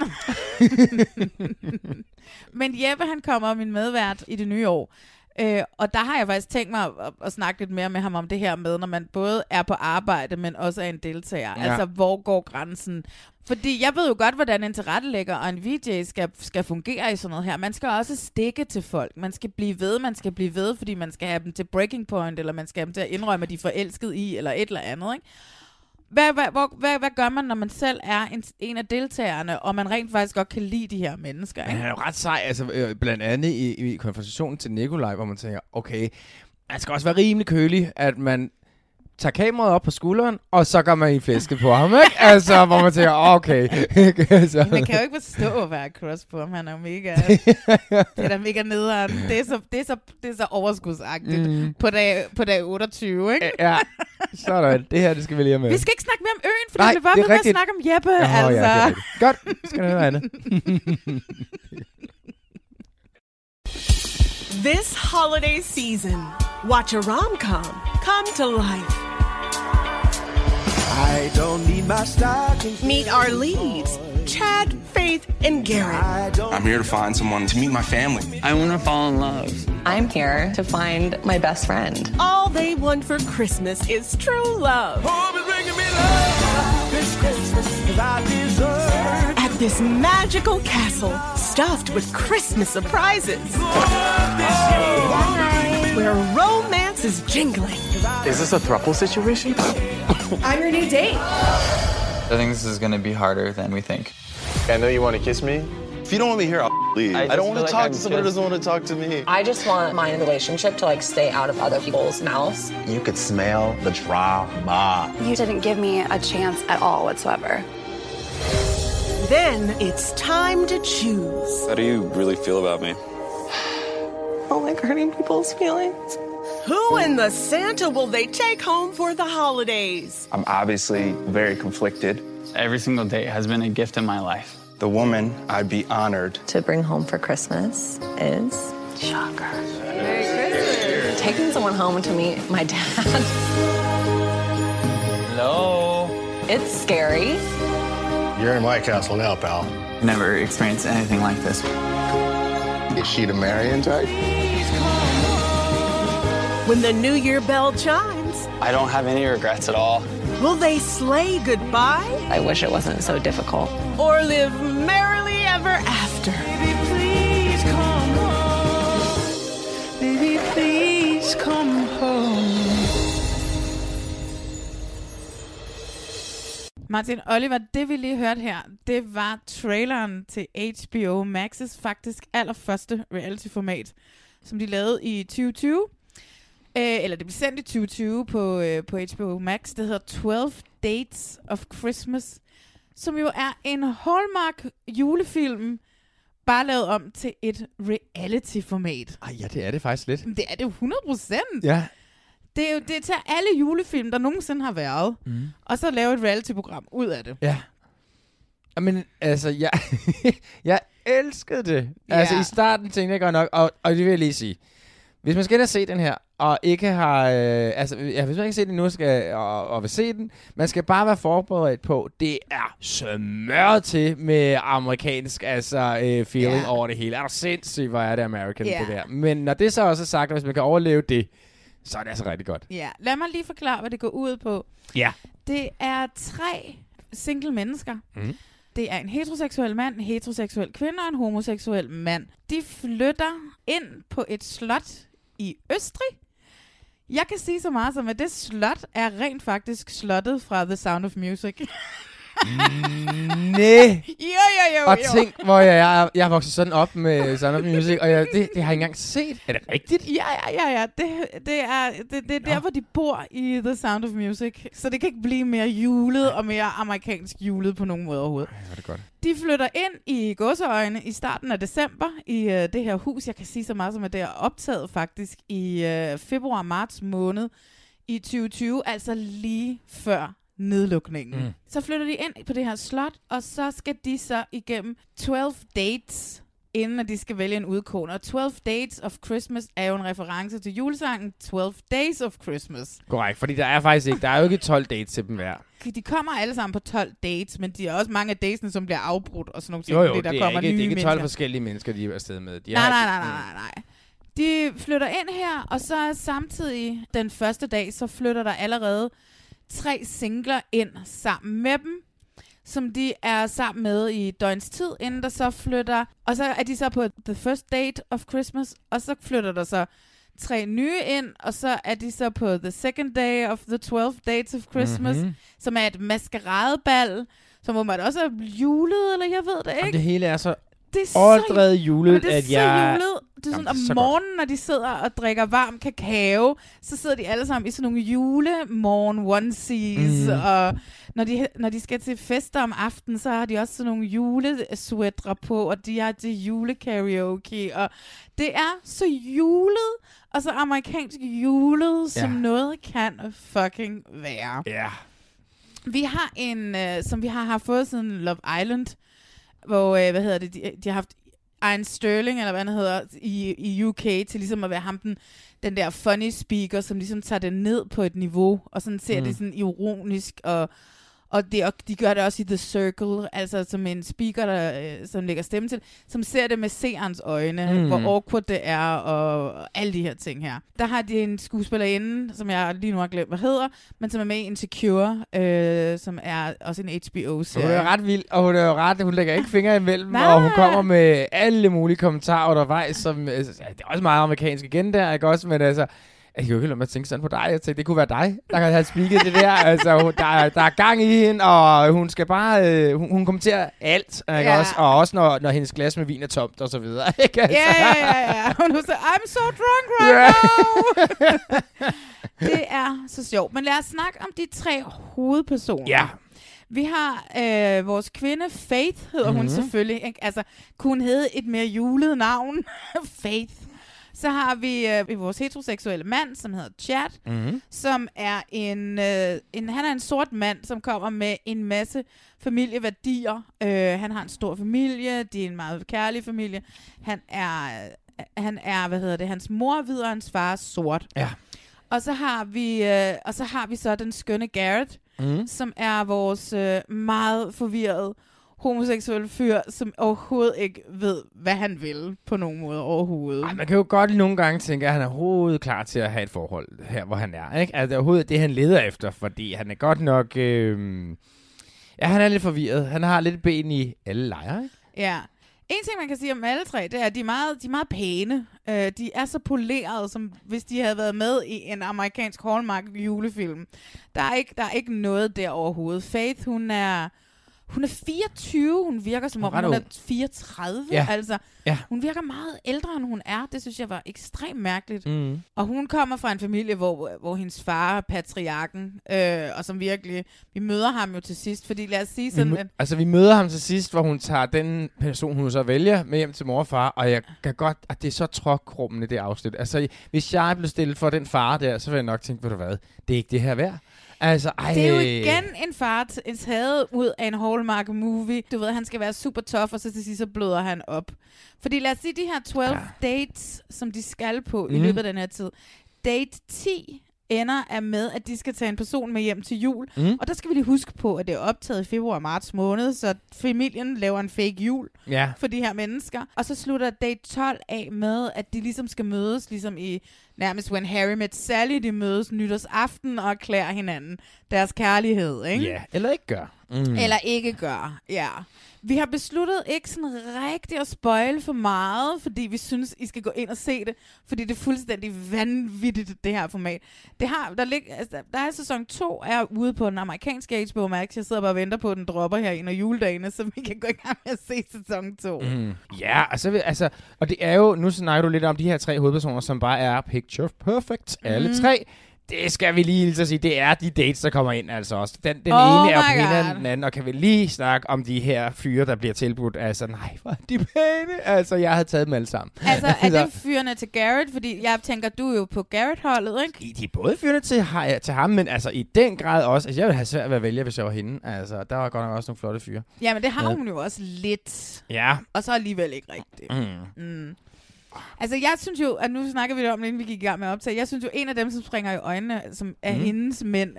<laughs> men Jeppe, han kommer min medvært i det nye år. Øh, og der har jeg faktisk tænkt mig at, at, at snakke lidt mere med ham om det her med, når man både er på arbejde, men også er en deltager. Ja. Altså, hvor går grænsen? Fordi jeg ved jo godt, hvordan en tilrettelægger og en VJ skal, skal fungere i sådan noget her. Man skal også stikke til folk. Man skal blive ved, man skal blive ved, fordi man skal have dem til breaking point, eller man skal have dem til at indrømme, at de er forelsket i, eller et eller andet, ikke? Hvad, hvad, hvor, hvad, hvad gør man, når man selv er en, en af deltagerne, og man rent faktisk godt kan lide de her mennesker? Men Ikke? han er jo ret sej, altså øh, blandt andet i, i konversationen til Nikolaj, hvor man tænker, okay, man skal også være rimelig kølig, at man tager kameraet op på skulderen, og så går man i flæske på ham, ikke? Altså, hvor man tænker, okay. <laughs> altså. Man kan jo ikke forstå at være cross på ham. Han er mega... det er da mega nederen. Det er så, det er så, det er så overskudsagtigt Mm. på, dag, på dag 28, ikke? ja, sådan. Det her, det skal vi lige have med. Vi skal ikke snakke mere om øen, for Nej, det bliver bare ved med at snakke om Jeppe. Nå, altså. ja, det er rigtigt. Godt, skal du høre, Anne. <laughs> This holiday season, watch a rom com come to life. I don't need my stocking. Meet our leads, Chad, Faith, and Garrett. I'm here to find someone to meet my family. I want to fall in love. I'm here to find my best friend. All they want for Christmas is true love. At this magical castle stuffed with Christmas surprises. Where romance is jingling. Is this a throuple situation? <laughs> I'm your new date. I think this is going to be harder than we think. I know you want to kiss me. If you don't want me here, I'll leave. I I, don't want to like talk I'm to somebody who doesn't want to talk to me. I just want my relationship to like stay out of other people's mouths. You could smell the drama. You didn't give me a chance at all whatsoever. Then it's time to choose. How do you really feel about me? <sighs> I don't like hurting people's feelings. Who in the Santa will they take home for the holidays? I'm obviously very conflicted. Every single day has been a gift in my life. The woman I'd be honored. To bring home for Christmas is shocker. Merry Christmas. Taking someone home to meet my dad. Hello. It's scary. You're in my castle now, pal. Never experienced anything like this. Is she the Marion type? When the New Year bell chimes, I don't have any regrets at all. will they slay goodbye I wish it wasn't so difficult. or live merrily ever after? Baby, Please come home. Baby, please come Martin Oliver, det vi lige hørte her, det var traileren til HBO Max's faktisk allerførste reality-format, som de lavede i 2020. Øh, eller det blev sendt i 2020 på, øh, på HBO Max. Det hedder 12 Dates of Christmas, som jo er en Hallmark julefilm, bare lavet om til et reality-format. Ej, ja, det er det faktisk lidt. Det er det jo 100 procent. Ja. Det er jo det tager alle julefilm, der nogensinde har været, Mm. og så lave et reality-program ud af det. Ja. Men altså, jeg, <laughs> jeg elskede det. Ja. Altså, i starten tænkte jeg godt nok, og, og det vil jeg lige sige. Hvis man skal ind og se den her, og ikke har... Øh, altså, ja, hvis man ikke har set den nu, skal, og, og vil se den, man skal bare være forberedt på, det er smør til med amerikansk altså, øh, feeling ja. over det hele. Er du sindssygt, hvor er det American, Ja. det der. Men når det så også er sagt, at hvis man kan overleve det, så er det altså rigtig godt. Ja, lad mig lige forklare, hvad det går ud på. Ja. Det er tre single mennesker. Mm. Det er en heteroseksuel mand, en heteroseksuel kvinde og en homoseksuel mand. De flytter ind på et slot i Østrig. Jeg kan sige så meget som, at det slot er rent faktisk slottet fra The Sound of Music. <laughs> Næh. jo, jo, jo, Og jo. tænk, hvor jeg, jeg, jeg er vokset sådan op med Sound of Music, og jeg, det, det har jeg ikke engang set. Er det rigtigt? Ja, ja, ja, ja. Det, det er, det, det er der, hvor de bor i The Sound of Music. Så det kan ikke blive mere julet og mere amerikansk julet på nogen måde overhovedet. Ja, det er godt. De flytter ind i godseøjne i starten af december i øh, det her hus. Jeg kan sige så meget som, at det er optaget faktisk i øh, februar-marts måned i 2020, altså lige før nedlukningen. Mm. Så flytter de ind på det her slot, og så skal de så igennem 12 dates, inden at de skal vælge en udkårne. Og 12 Dates of Christmas er jo en reference til julesangen 12 Days of Christmas. Korrekt, fordi der er faktisk ikke, der er jo ikke 12 dates til dem hver. De kommer alle sammen på 12 dates, men de er også mange af datesene, som bliver afbrudt og sådan nogle ting, Jo jo, fordi der det er, kommer ikke, det nye er ikke 12 mennesker. forskellige mennesker, de er afsted med. De Nej, nej, nej, nej, nej, nej. De flytter ind her, og så samtidig den første dag, så flytter der allerede tre singler ind sammen med dem, som de er sammen med i døgns tid, inden der så flytter. Og så er de så på The First Date of Christmas, og så flytter der så tre nye ind, og så er de så på The Second Day of the 12 Dates of Christmas, Mhm. mm-hmm. som er et maskeradebal, som må man også er julet, eller jeg ved det ikke. Jamen, det hele er så Det er så- julet, Men det er at så jeg... julet. Det er sådan, Jamen, om det er godt. morgenen, når de sidder og drikker varm kakao, så sidder de alle sammen i sådan nogle julemorgen onesies, mm. og når de, når de skal til fester om aftenen, så har de også sådan nogle julesweatre på, og de har til julekaraoke, og det er så julet, og så amerikansk julet, ja. som noget kan fucking være. Ja. Vi har en, øh, som vi har, har fået siden Love Island, hvor, øh, hvad hedder det, de, de har haft Ian Sterling, eller hvad han hedder, i, i UK, til ligesom at være ham den, den der funny speaker, som ligesom tager det ned på et niveau, og sådan ser. Mm. det sådan ironisk og, Og det, og de gør det også i The Circle, altså som en speaker, der, øh, som lægger stemme til, som ser det med seerens øjne, Mm. hvor awkward det er, og, og alle de her ting her. Der har de en skuespillerinde, som jeg lige nu har glemt, hvad hedder, men som er med i Insecure, øh, som er også en HBO-serie. hun er ret vild, og hun er jo ret, hun lægger ikke fingre imellem, Nej. og hun kommer med alle mulige kommentarer undervejs, som, altså, det er også meget amerikansk igen der, ikke også, men altså, jeg kan jo mig at tænke sådan på dig. Jeg tænkte, det kunne være dig, der kan have speaket det der. Altså, der, er- der er gang i hende, og hun skal bare... Øh, hun, hun kommenterer alt, ikke Ja. også? Og også, når, når hendes glas med vin er tomt, og så videre. <laughs> Ikke? Altså. Ja, ja, ja, ja. Hun siger, I'm so drunk right Ja. now. <laughs> det er så sjovt. Men lad os snakke om de tre hovedpersoner. Ja. Vi har øh, vores kvinde, Faith hedder mm-hmm. hun Mhm. selvfølgelig. Ikke? Altså, kunne hun hedde et mere julet navn? <laughs> Faith. Så har vi øh, vores heteroseksuelle mand, som hedder Chad, Mhm. som er en, øh, en... Han er en sort mand, som kommer med en masse familieværdier. Øh, han har en stor familie, de er en meget kærlig familie. Han er, øh, han er hvad hedder det, hans mor er hvid, og hans far er sort. Ja. Og så har vi, øh, og så har vi så den skønne Garrett, Mhm. som er vores øh, meget forvirrede homoseksuelle fyr, som overhovedet ikke ved, hvad han vil på nogen måde overhovedet. Ej, man kan jo godt nogle gange tænke, at han er overhovedet klar til at have et forhold her, hvor han er. Ikke? Altså, det er overhovedet det, han leder efter, fordi han er godt nok... Øh, ja, han er lidt forvirret. Han har lidt ben i alle lejre, ikke? Ja. En ting, man kan sige om alle tre, det er, at de er meget, de er meget pæne. Uh, de er så polerede, som hvis de havde været med i en amerikansk Hallmark julefilm. Der er ikke, der er ikke noget der overhovedet. Faith, hun er... Hun er 24, hun virker som Hun om ret hun er ung. 34. Ja. Altså, Ja. Hun virker meget ældre, end hun er. Det synes jeg var ekstremt mærkeligt. Mm. Og hun kommer fra en familie, hvor, hvor hendes far er patriarken, øh, og som virkelig... Vi møder ham jo til sidst, fordi lad os sige Vi, sådan, mø- at... altså, vi møder ham til sidst, hvor hun tager den person, hun så vælger, med hjem til mor og far, og jeg kan godt, at det er så tråkrummende, det afsnit. Altså, hvis jeg blev stillet for den far der, så ville jeg nok tænke, ved du hvad, det er ikke det her værd. Altså, ej. Det er jo igen en far en taget ud af en Hallmark-movie. Du ved, han skal være super tough, og så til sidst så bløder han op. Fordi lad os sige, de her 12 ja. dates, som de skal på mm. i Mhm. løbet af den her tid. Date 10 ender er med, at de skal tage en person med hjem til jul. Mhm. Og der skal vi lige huske på, at det er optaget i februar og marts måned, så familien laver en fake jul Ja. for de her mennesker. Og så slutter date 12 af med, at de ligesom skal mødes, ligesom i nærmest When Harry Met Sally, de mødes nytårsaften og erklærer hinanden deres kærlighed, ikke? Ja, eller ikke gør. Mm. Eller ikke gør, ja. Vi har besluttet ikke sådan rigtig at spoil for meget, fordi vi synes, I skal gå ind og se det, fordi det er fuldstændig vanvittigt, det her format. Det har, der, lig, altså, der er sæson 2 er ude på den amerikanske HBO Max. Jeg sidder bare og venter på, at den dropper her af juledagene, så vi kan gå i gang med at se sæson 2. Mm. Ja, altså, vil- altså, og det er jo, nu snakker du lidt om de her tre hovedpersoner, som bare er picture perfect, alle Mhm. tre. Det skal vi lige hilse at sige, det er de dates, der kommer ind altså også. Den, den Oh ene er God. end den anden, og kan vi lige snakke om de her fyre, der bliver tilbudt. Altså, nej, hvor er de pæne. Altså, jeg havde taget dem alle sammen. Altså, er <laughs> det fyrene til Garrett? Fordi jeg tænker, du er jo på Garrett-holdet, ikke? De er både fyrene til, til ham, men altså i den grad også. Altså, jeg ville have svært ved at vælge, hvis jeg var hende. Altså, der var godt nok også nogle flotte fyre. Jamen, det har Ja. hun jo også lidt. Ja. Og så alligevel ikke rigtigt. Mm. Mm. Altså, jeg synes jo, at nu snakker vi om det, inden vi gik i gang med at optage, jeg synes jo, en af dem, som springer i øjnene, som er Mm. hendes mænd,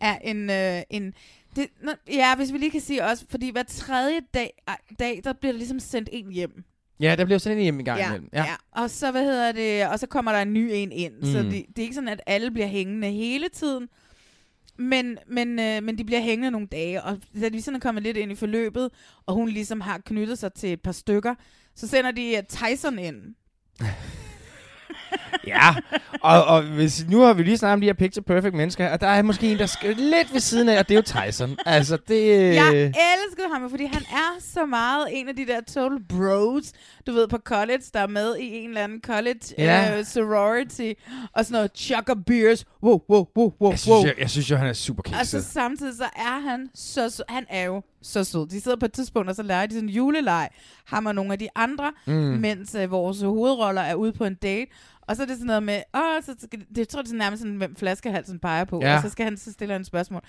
er en... Øh, en det, nå, ja, hvis vi lige kan sige også, fordi hver tredje dag, dag der bliver der ligesom sendt en hjem. Ja, der bliver sådan en hjem i gang ja, imellem. ja. ja. Og så, hvad hedder det, og så kommer der en ny en ind. Mm. Så Mm. det, det er ikke sådan, at alle bliver hængende hele tiden. Men, men, øh, men de bliver hængende nogle dage, og da de sådan er kommet lidt ind i forløbet, og hun ligesom har knyttet sig til et par stykker, så sender de øh, Tyson ind. ハハハハ。Ja, og, og hvis, nu har vi lige snakket om de her picture perfect mennesker, og der er måske en, der skal lidt ved siden af, og det er jo Tyson. Altså, det... Jeg elskede ham fordi han er så meget en af de der total bros, du ved, på college, der er med i en eller anden college Ja. øh, sorority, og sådan noget chucker beers, wow, wow, wow, wow, Jeg synes, wow. jeg, jeg synes jo, han er super Og så kikset. samtidig så er han så sød. Han er jo så sød. De sidder på et tidspunkt, og så lærer de sådan en juleleg. Ham og nogle af de andre, mm. mens øh, vores hovedroller er ude på en date. Og så er det sådan noget med, åh, så skal, det jeg tror det er nærmest sådan, hvem flaskehalsen peger på. Ja. Og så skal han så stille en spørgsmål.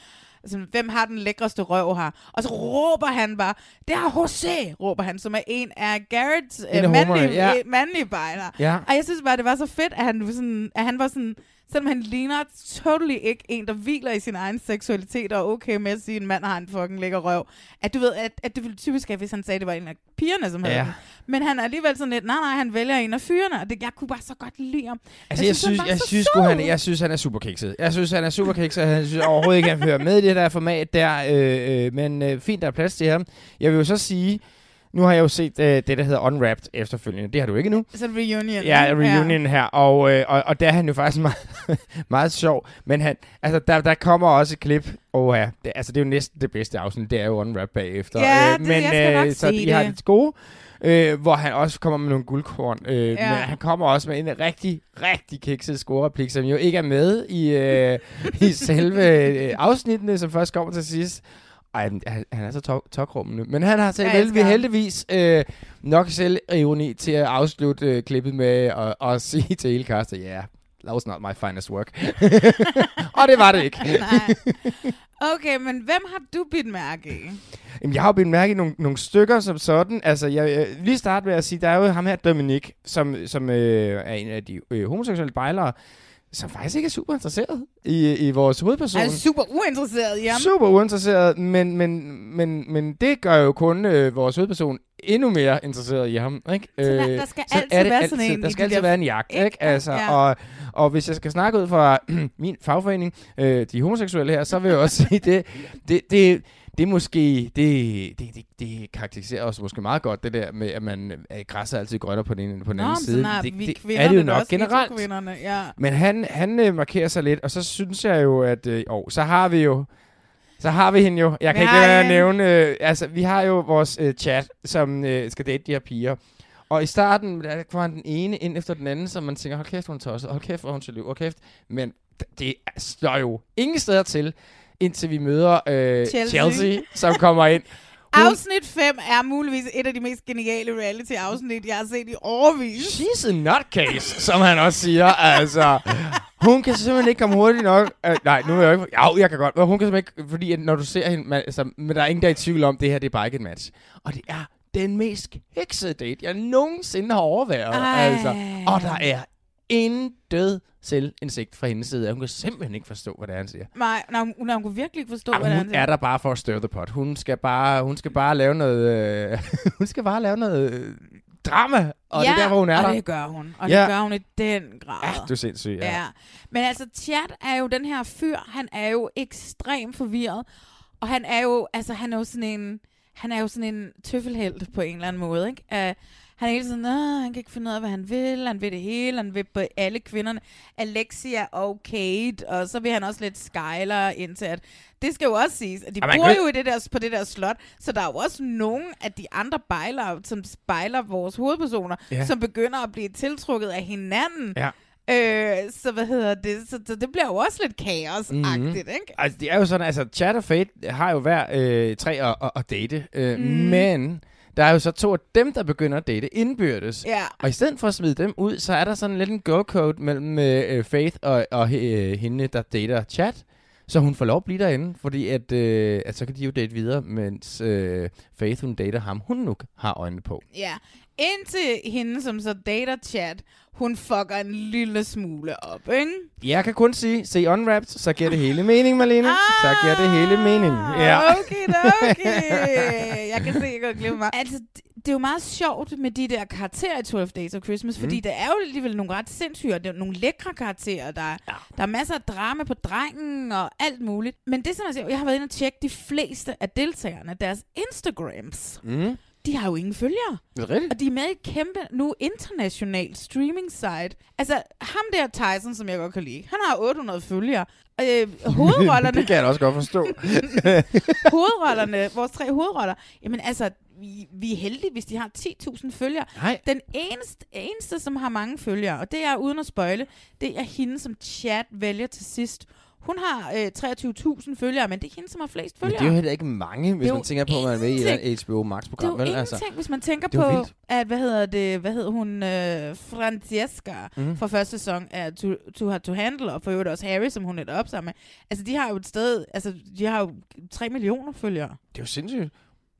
Altså, hvem har den lækreste røv her? Og så råber han bare, det er José, råber han, som er en af af øh, mandlige, ja. øh, mandlige bejler. Ja. Og jeg synes bare, det var så fedt, at han, sådan, at han var sådan, Selvom han ligner totally ikke en, der hviler i sin egen seksualitet og er okay med at sige, at en mand har en fucking lækker røv. At du ved, at, at det ville typisk være, hvis han sagde, at det var en af pigerne, som havde Ja. den. Men han er alligevel sådan lidt, nej, nej, han vælger en af fyrene, og det, jeg kunne bare så godt lide ham. Altså, jeg, synes, han jeg, synes, sød. sgu, han, jeg synes, han er super kikset. Jeg synes, han er super kikset. Jeg synes overhovedet ikke, han hører med i det der format der. Øh, øh, men øh, fint, der er plads til ham. Jeg vil jo så sige, nu har jeg jo set øh, det, der hedder Unwrapped efterfølgende. Det har du ikke nu. Så reunion. Ja, reunion her, og, øh, og, og der er han jo faktisk <laughs> meget, meget sjov. Men han, altså, der, der kommer også et klip, og ja, det, altså, det er jo næsten det bedste afsnit, det er jo Unwrapped bagefter. Ja, øh, det- men, jeg skal nok så se I har det. det gode, øh, hvor han også kommer med nogle guldkorn. Øh, Ja. men han kommer også med en rigtig, rigtig kikset scorereplik, som jo ikke er med i, øh, i selve øh, afsnittene, som først kommer til sidst. Ej, han, han er så tok- tokrummende. Men han har vi ham. heldigvis øh, nok selvironi til at afslutte øh, klippet med at, at <laughs> sige til hele castet, ja, yeah, that was not my finest work. <laughs> og det var det ikke. <laughs> Nej. Okay, men hvem har du bidt mærke i? Jamen, jeg har jo bidt mærke i nogle, nogle stykker som sådan. Altså, jeg, jeg lige starte med at sige, der er jo ham her, Dominik, som, som øh, er en af de øh, homoseksuelle bejlere, som faktisk ikke er super interesseret i, i vores hovedperson. Han er super uinteresseret i ham. Super uinteresseret, men, men, men, men det gør jo kun øh, vores hovedperson endnu mere interesseret i ham. Ikke? Så der- Øh, der skal så altid være sådan en Der skal altid der- være en jagt. Ikke? Ikke? Altså, Ja. og, og hvis jeg skal snakke ud fra <clears throat> min fagforening, øh, de homoseksuelle her, så vil jeg også <laughs> sige, det, det, det, det er måske, det, det, det, det karakteriserer os måske meget godt, det der med, at man er græsset er altid grønner på den ene på den Nå, anden side. er det, det kvinderne er det jo nok også, generelt. ja. Men han, han øh, markerer sig lidt, og så synes jeg jo, at øh, åh, så har vi jo, så har vi hende jo. Jeg kan Vi ikke lade være at nævne, øh, altså vi har jo vores øh, chat, som øh, skal date de her piger. Og i starten, der kommer den ene ind efter den anden, så man tænker, hold kæft, hun tosset, hold kæft, hvor hun til hold kæft. Men det slår jo ingen steder til, indtil vi møder øh, Chelsea. Chelsea. Som kommer ind. <laughs> Hun- Afsnit 5 er muligvis et af de mest geniale reality-afsnit, jeg har set i overvis. She's a nutcase, som han også siger. Altså, hun kan simpelthen ikke komme hurtigt nok. Uh, nej, nu er jeg ikke... Jo, jeg kan godt. Hun kan simpelthen ikke... Fordi når du ser hende... Man, altså, men der er ingen, der er i tvivl om, det her det er bare ikke et match. Og det er den mest kiksede date, jeg nogensinde har overværet. Ej. Altså. Og der er intet selvindsigt fra hendes side. Hun kan simpelthen ikke forstå, hvad det er, han siger. Nej, nej, hun, nej, hun kunne virkelig ikke forstå, Jamen, hvad det er, hun er der bare for at stir the pot. Hun skal bare, hun skal bare lave noget... Øh, <laughs> hun skal bare lave noget øh, drama. Og ja, det er der, hvor hun er og der. det gør hun. Og Ja. det gør hun i den grad. Ja, du er sindssyg, ja. Ja. Men altså, Chad er jo den her fyr, han er jo ekstremt forvirret. Og han er jo, altså, han er jo sådan en, han er jo sådan en tøffelhelt på en eller anden måde, ikke? Uh, han er hele tiden, "Nå, han kan ikke finde ud af, hvad han vil. Han vil det hele. Han vil på alle kvinderne. Alexia og Kate. Og så vil han også lidt Skyler indtil at... Det skal jo også siges, at de man bor jo i det der, på det der slot, så der er jo også nogle af de andre bejlere, som spejler vores hovedpersoner, Ja. som begynder at blive tiltrukket af hinanden. Ja. Øh, så hvad hedder det? Så, så det bliver jo også lidt kaosagtigt, Mhm. ikke? Altså, det er jo sådan, altså, Chad og Fate har jo hver øh, tre at, at, at date, øh, Mm. men der er jo så to af dem, der begynder at date indbyrdes. Ja. Og i stedet for at smide dem ud, så er der sådan lidt en go-code mellem øh, Faith og, og øh, hende, der dater Chad. Så hun får lov at blive derinde, fordi at, øh, at så kan de jo date videre, mens øh, Faith, hun dater ham, hun nu har øjnene på. Ja. Indtil hende, som så dater chat, hun fucker en lille smule op, ikke? Jeg kan kun sige, se Unwrapped, så giver det hele mening, Malene. Så giver det hele mening. Ja. Okay, okay. <laughs> jeg kan se, jeg kan glemme mig. Altså, det, er jo meget sjovt med de der karakterer i 12 Days of Christmas, fordi Mm. der er jo alligevel nogle ret sindssyge, og det er nogle lækre karakterer. Der, ja. der er masser af drama på drengen og alt muligt. Men det, som jeg siger, jeg har været inde og tjekke de fleste af deltagerne, deres Instagrams. Mm. De har jo ingen følgere. Er det rigtigt? Og de er med i et kæmpe, nu international streaming site. Altså, ham der Tyson, som jeg godt kan lide, han har 800 følgere. Øh, <laughs> hovedrollerne... det kan jeg også godt forstå. <laughs> hovedrollerne, vores tre hovedroller, jamen altså, vi, vi er heldige, hvis de har 10.000 følgere. Nej. Den eneste, eneste, som har mange følgere, og det er uden at spøjle, det er hende, som chat vælger til sidst. Hun har øh, 23.000 følgere, men det er hende, som har flest Men følgere. det er jo heller ikke mange, hvis man tænker på, at man er med i et HBO Max-program. Det er jo vel? ingenting, hvis man tænker er på, vildt. at, hvad hedder det, hvad hedder hun, øh, Francesca mm. fra første sæson af to, to Hard to Handle, og for øvrigt også Harry, som hun er op sammen med. Altså, de har jo et sted, altså, de har jo 3 millioner følgere. Det er jo sindssygt.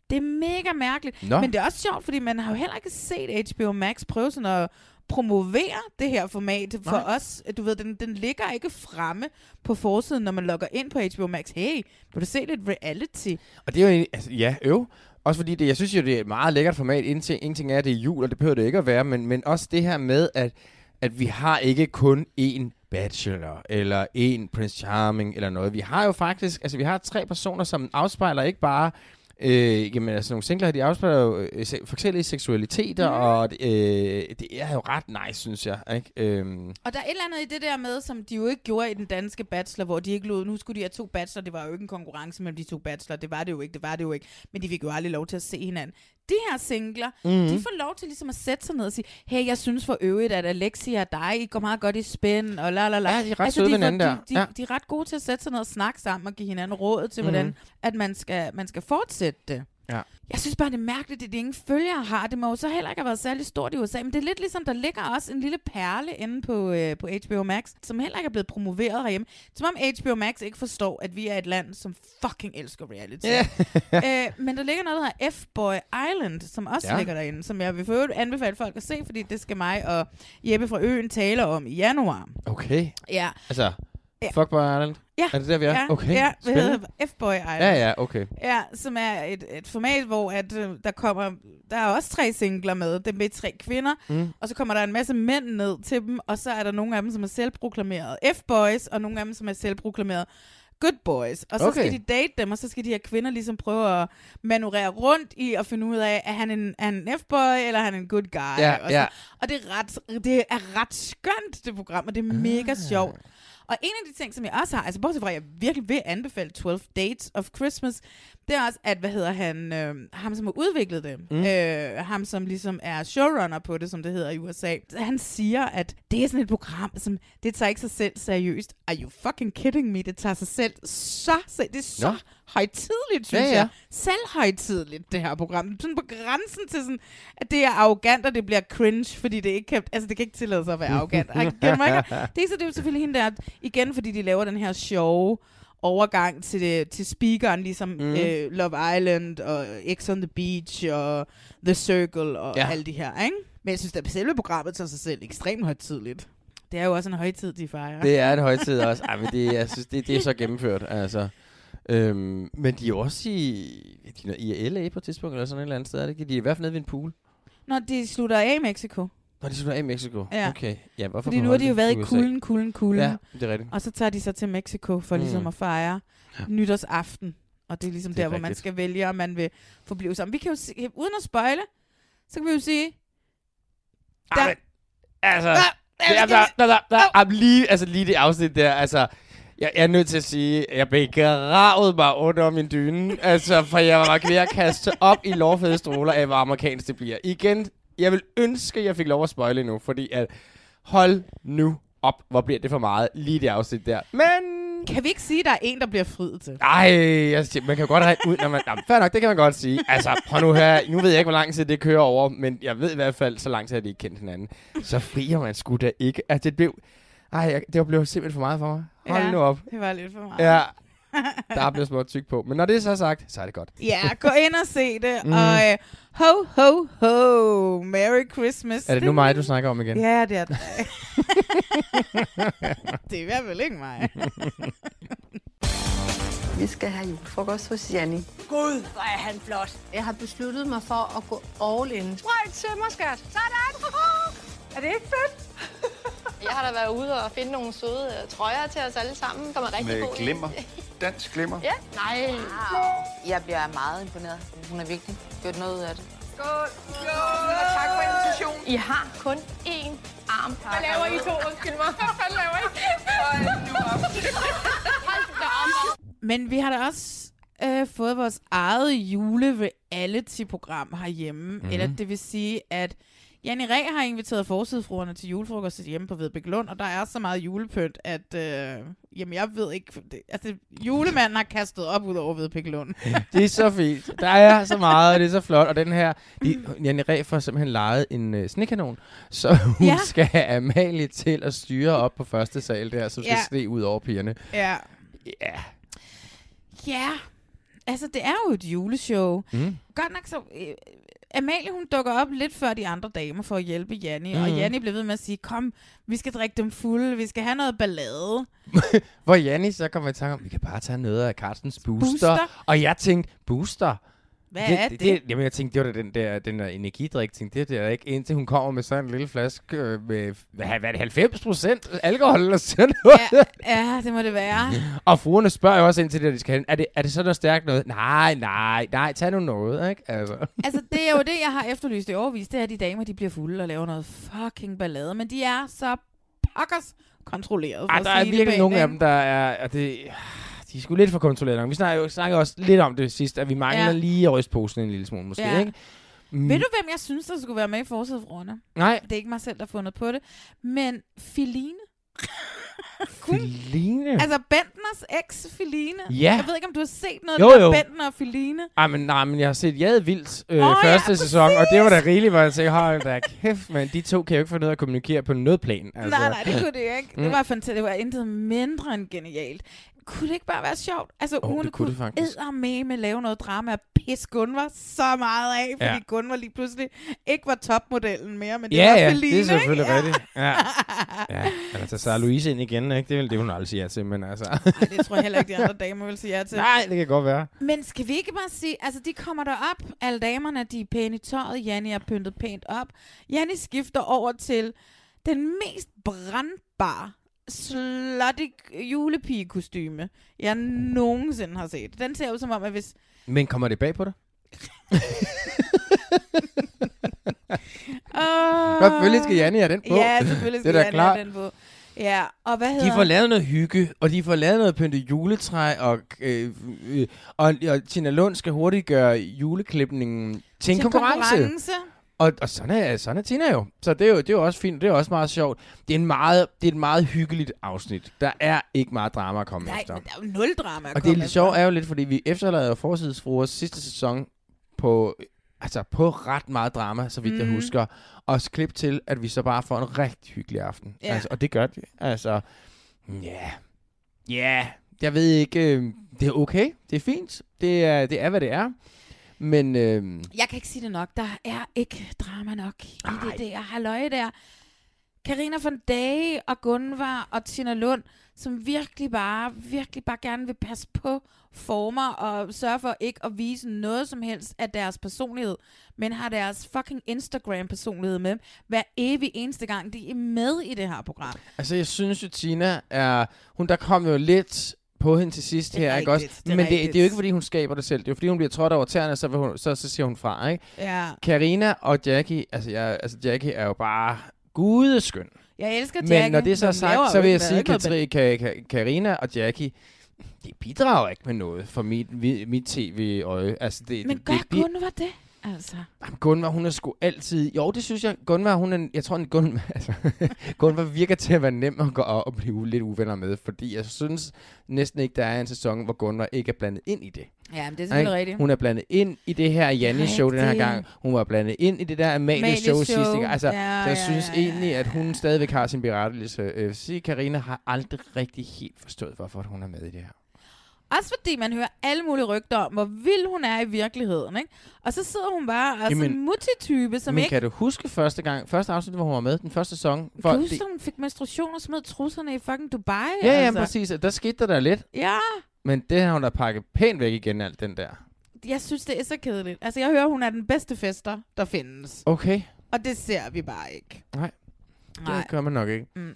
Det er mega mærkeligt. Nå. Men det er også sjovt, fordi man har jo heller ikke set HBO Max prøve sådan at promovere det her format for Nej. os. Du ved, den, den ligger ikke fremme på forsiden, når man logger ind på HBO Max. Hey, vil du se lidt reality? Og det er jo egentlig, altså, ja, øv. Også fordi det, jeg synes jo, det er et meget lækkert format. En ting, en ting er, at det er jul, og det behøver det ikke at være, men, men også det her med, at, at vi har ikke kun én bachelor, eller en Prince Charming, eller noget. Vi har jo faktisk, altså vi har tre personer, som afspejler ikke bare Øh, jamen, altså nogle singler, de afspejler jo øh, forskellige seksualiteter, mm. og øh, det er jo ret nice, synes jeg. Ikke? Øhm, Og der er et eller andet i det der med, som de jo ikke gjorde i den danske bachelor, hvor de ikke lod, nu skulle de have to bachelor, det var jo ikke en konkurrence mellem de to bachelor, det var det jo ikke, det var det jo ikke, men de fik jo aldrig lov til at se hinanden. De her singler, Mhm. mm. de får lov til ligesom at sætte sig ned og sige, hey, jeg synes for øvrigt, at Alexia og dig, I går meget godt i spænd, og la la la. Ja, de er ret søde de, hinanden der. De, de, Ja. de, er ret gode til at sætte sig ned og snakke sammen og give hinanden råd til, Mhm. hvordan at man skal, man skal fortsætte det. Ja. Jeg synes bare, det er mærkeligt, at de ingen følgere har. Det må jo så heller ikke have været særlig stort i USA. Men det er lidt ligesom, der ligger også en lille perle inde på, øh, på HBO Max, som heller ikke er blevet promoveret herhjemme. Som om HBO Max ikke forstår, at vi er et land, som fucking elsker reality. <laughs> øh, men der ligger noget, der hedder F-Boy Island, som også Ja. ja. ligger derinde, som jeg vil for øvrigt anbefale folk at se, fordi det skal mig og Jeppe fra Øen tale om i januar. Okay. Ja. Altså, Ja. Fuckboy Island? Ja. Er det der, vi er? Ja, okay. ja Spændende. hedder F-Boy Island. Ja, ja, okay. Ja, som er et, et format, hvor at, øh, der kommer, der er også tre singler med, det er med tre kvinder, Mm. og så kommer der en masse mænd ned til dem, og så er der nogle af dem, som er selvproklameret F-boys, og nogle af dem, som er selvproklameret good boys. Og så Okay. skal de date dem, og så skal de her kvinder ligesom prøve at manøvrere rundt i at finde ud af, er han en, er han en F-boy, eller er han en good guy? Ja, og, ja. så, og det er, ret, det er ret skønt, det program, og det er mega sjovt. Og en af de ting, som jeg også har, altså bortset fra, at jeg virkelig vil anbefale 12 Dates of Christmas, det er også, at, hvad hedder han, øh, ham som har udviklet det, Mm. øh, ham som ligesom er showrunner på det, som det hedder i USA, han siger, at det er sådan et program, som, det tager ikke sig selv seriøst. Are you fucking kidding me? Det tager sig selv så, se- det er så Nå. Højtidligt, synes Ja, ja. jeg. Selvhøjtidligt, det her program. Sådan på grænsen til sådan, at det er arrogant, og det bliver cringe, fordi det ikke kan, altså det kan ikke tillade sig at være arrogant. <laughs> Ej, mig ikke? Det er så det er jo selvfølgelig hende der, igen fordi de laver den her sjove overgang til, det, til speakeren, ligesom Mm. øh, Love Island og X on the Beach og The Circle og Ja. alle de her, ikke? Men jeg synes, at selve programmet tager sig selv ekstremt højtidligt. Det er jo også en højtid, de fejrer. Det er et højtid også. Ej, men det, jeg synes, det, det er så gennemført, altså. Øhm, men de er jo også i, de er i LA på et tidspunkt, eller sådan et eller andet sted, er det ikke? De er i hvert fald nede ved en pool. Når de slutter af i Mexico. Når de slutter af i Mexico? Ja. Okay. Ja, hvorfor Fordi nu har de jo det været i kulden, kulden, kulden. Ja, det er rigtigt. Og så tager de så til Mexico for Mm. mm. ligesom at fejre ja. nytårsaften. Og det er ligesom Det er der, hvor man rigtigt. skal vælge, om man vil forblive sammen. Vi kan jo se, uden at spøjle, så kan vi jo sige... Der, men, altså, Ah, det er, der, der, der, der, der, lige, altså lige det afsnit der, altså, jeg, jeg er nødt til at sige, at jeg begravede mig under min dyne, altså, for jeg var ved at kaste op i lovfede stråler af, hvor amerikansk det bliver. Igen, jeg vil ønske, at jeg fik lov at spoile nu, fordi at, hold nu op, hvor bliver det for meget, lige det afsnit der. Men kan vi ikke sige, at der er en, der bliver friet til? ej, jeg siger, man kan jo godt regne ud, når man... Jamen, fair nok, det kan man godt sige. Altså, prøv nu her. Nu ved jeg ikke, hvor lang tid det kører over, men jeg ved i hvert fald, så lang tid har de ikke kendt hinanden. Så frier man sgu da ikke. Altså, det blev... Ej, jeg, det blev simpelthen for meget for mig. Hold ja, nu op. det var lidt for meget. Ja, <laughs> der er blevet småt tyk på. Men når det er så sagt, så er det godt. Ja, gå ind og se det. Mm. mm. Og øh, ho, ho, ho, Merry Christmas. Er det nu mig, du snakker om igen? Ja, det er det. <laughs> det er i hvert fald ikke mig. Vi skal have julefrokost hos Janni. Gud, hvor er han flot. Jeg har besluttet mig for at gå all in. Sprøjt til mig, skat. Sådan. er det ikke fedt? <laughs> Jeg har da været ude og finde nogle søde øh, trøjer til os alle sammen, som er rigtig Med gode. glimmer. Dansk glimmer. Ja, nej. Wow. Jeg bliver meget imponeret. Hun har virkelig gjort noget ud af det. Skål. Skål. Og tak for invitationen. I har kun én arm. Hvad laver I to? Undskyld mig. <laughs> Hvad laver I? Hold nu op. Men vi har da også øh, fået vores eget jule-reality-program herhjemme. Mm-hmm. Eller det vil sige, at Janne Ræ har inviteret forsidefruerne til julefrokost hjemme på Vedbæk Lund, og der er så meget julepynt, at øh, jamen, jeg ved ikke... Det, altså, julemanden har kastet op ud over Vedbæk Lund. <laughs> Det er så fint. Der er så meget, og det er så flot. Og den her, de, Janne Ræ får simpelthen lejet en øh, snekanon, så hun Ja. skal have Amalie til at styre op på første sal der, som ja. se ud over pigerne. Ja. Ja. Ja. altså, det er jo et juleshow. Mm. Godt nok så... Øh, Amalie, hun dukker op lidt før de andre damer for at hjælpe Janni, mm. og Mhm. Janni blev ved med at sige, kom, vi skal drikke dem fulde, vi skal have noget ballade. <laughs> Hvor Janni så kommer i tanke om, vi kan bare tage noget af Carstens booster. Booster? Og jeg tænkte, booster? Hvad er det? Jamen, jeg tænkte, det var da den der, den der energidrik. Tænkte, det er det ikke, indtil hun kommer med sådan en lille flaske øh, med, hvad, hvad er det, 90 procent alkohol eller sådan noget. Ja, <laughs> ja, det må det være. Og fruerne spørger jo også ind til det, de skal hen. Er det, er det så noget stærkt noget? Nej, nej, nej, tag nu noget, ikke? Altså. <laughs> Altså, det er jo det, jeg har efterlyst i overvis. Det er, at de damer, de bliver fulde og laver noget fucking ballade. Men de er så pokkers kontrolleret. for Ej, der er det virkelig nogle af dem, der er... Og det, de er sgu lidt for kontrolleret. Vi snakker jo snakker også lidt om det sidst, at vi mangler Ja. ja. lige at ryste posen en lille smule, måske, Ja. ikke? Mm. Ved du, hvem jeg synes, der skulle være med i forsædefruerne? Nej. Det er ikke mig selv, der har fundet på det. Men Filine. <laughs> Feline? Altså Bentners eks Filine. Ja. Jeg ved ikke, om du har set noget Jo, af det jo. Bentner og Filine. Ej, men, nej, men jeg har set Jade Vildt øh, oh, ja, første sæson, og det var da rigeligt, hvor jeg tænkte, hold da kæft, men de to kan jo ikke ud af at kommunikere på noget plan. Altså. Nej, nej, det kunne det ikke. Det Mm. var fantastisk. Det var intet mindre end genialt. Kunne det ikke bare være sjovt? Altså, oh, det kunne med med lave noget drama og pisse Gunvar så meget af, fordi Ja. ja. Gunvar lige pludselig ikke var topmodellen mere, men det Ja, var ja, Feline, det er selvfølgelig ikke? rigtigt. Ja. <laughs> ja. Eller tage Sarah Louise ind igen, ikke? Det vil det, hun aldrig sige ja til, men altså... Ej, det tror jeg heller ikke, de andre damer vil sige ja til. Nej, det kan godt være. Men skal vi ikke bare sige, altså de kommer derop, alle damerne, de er pæne i tøjet, Janni er pyntet pænt op. Janni skifter over til den mest brandbare slutty julepigekostyme, jeg nogensinde har set. Den ser ud som om, at hvis... Men kommer det bag på dig? Uh, Selvfølgelig skal Janni have den på. Ja, selvfølgelig <laughs> Det skal er da Janni klart. have den på. Ja, og hvad hedder... De får lavet noget hygge, og de får lavet noget pyntet juletræ, og, øh, øh, og, og Tina Lund skal hurtigt gøre juleklipningen til en Til konkurrence. konkurrence. Og, og sådan, er, sådan er Tina jo. Så det er jo, det er jo også fint, det er også meget sjovt. Det er, en meget, det er et meget hyggeligt afsnit. Der er ikke meget drama at komme Nej, efter. der er jo nul drama at Og det er lidt sjovt er jo lidt, fordi vi efterlader Forsidesfruers sidste sæson på, altså på ret meget drama, så vidt mm. jeg Mhm. husker. Og klip til, at vi så bare får en rigtig hyggelig aften. Ja. Altså, og det gør det. Altså, ja. Ja, jeg ved ikke, øh, det er okay. Det er fint. Det er, det er hvad det er. Men øh, Jeg kan ikke sige det nok. Der er ikke drama nok i det der halløj der. Karina von Dage og Gunvar og Tina Lund, som virkelig bare, virkelig bare gerne vil passe på former og sørge for ikke at vise noget som helst af deres personlighed, men har deres fucking Instagram-personlighed med hver evig eneste gang, de er med i det her program. Altså, jeg synes jo, Tina er... Hun, der kom jo lidt på hende til sidst er her, ikke også? det Men det, det er jo ikke, fordi hun skaber det selv. Det er jo, fordi hun bliver trådt over tæerne, så, hun, så, så siger hun fra, ikke? Ja. Karina og Jackie, altså, jeg, altså Jackie er jo bare gudeskøn. Jeg elsker Men Jackie, når det så er men sagt, så vil jeg sige, at Karina og Jackie, de bidrager ikke med noget for mit, mit, tv-øje. Altså, det, Men det, gør det, det, Gunvar det? Altså. Jamen, Gunvar, hun er sgu altid... Jo, det synes jeg. Gunvar, hun er... Jeg tror, at Gunvar, <laughs> altså, Gunvar virker til at være nem at gå og og blive lidt uvenner med, fordi jeg synes næsten ikke, der er en sæson, hvor Gunvar ikke er blandet ind i det. Ja, men det er selvfølgelig rigtigt. Hun er blandet ind i det her Janni-show den her gang. Hun var blandet ind i det der Amalie-show Amalie-show. sidste gang. Altså, Ja, så jeg ja, synes ja, egentlig, at hun stadigvæk har sin vil sige, Karina har aldrig rigtig helt forstået, hvorfor hun er med i det her. Også fordi man hører alle mulige rygter om, hvor vild hun er i virkeligheden, ikke? Og så sidder hun bare og er sådan en multitype, som Men ikke... kan du huske første gang, første afsnit, hvor hun var med, den første sæson? Kan du huske, det- hun fik menstruation og smed trusserne i fucking Dubai? Ja, ja, altså? præcis. Der skete der da lidt. Ja, Men det har hun da pakket pænt væk igen, alt den der. jeg synes, det er så kedeligt. Altså, jeg hører, hun er den bedste fester, der findes. Okay. Og det ser vi bare ikke. Nej. Nej. Det gør man nok ikke. Mm.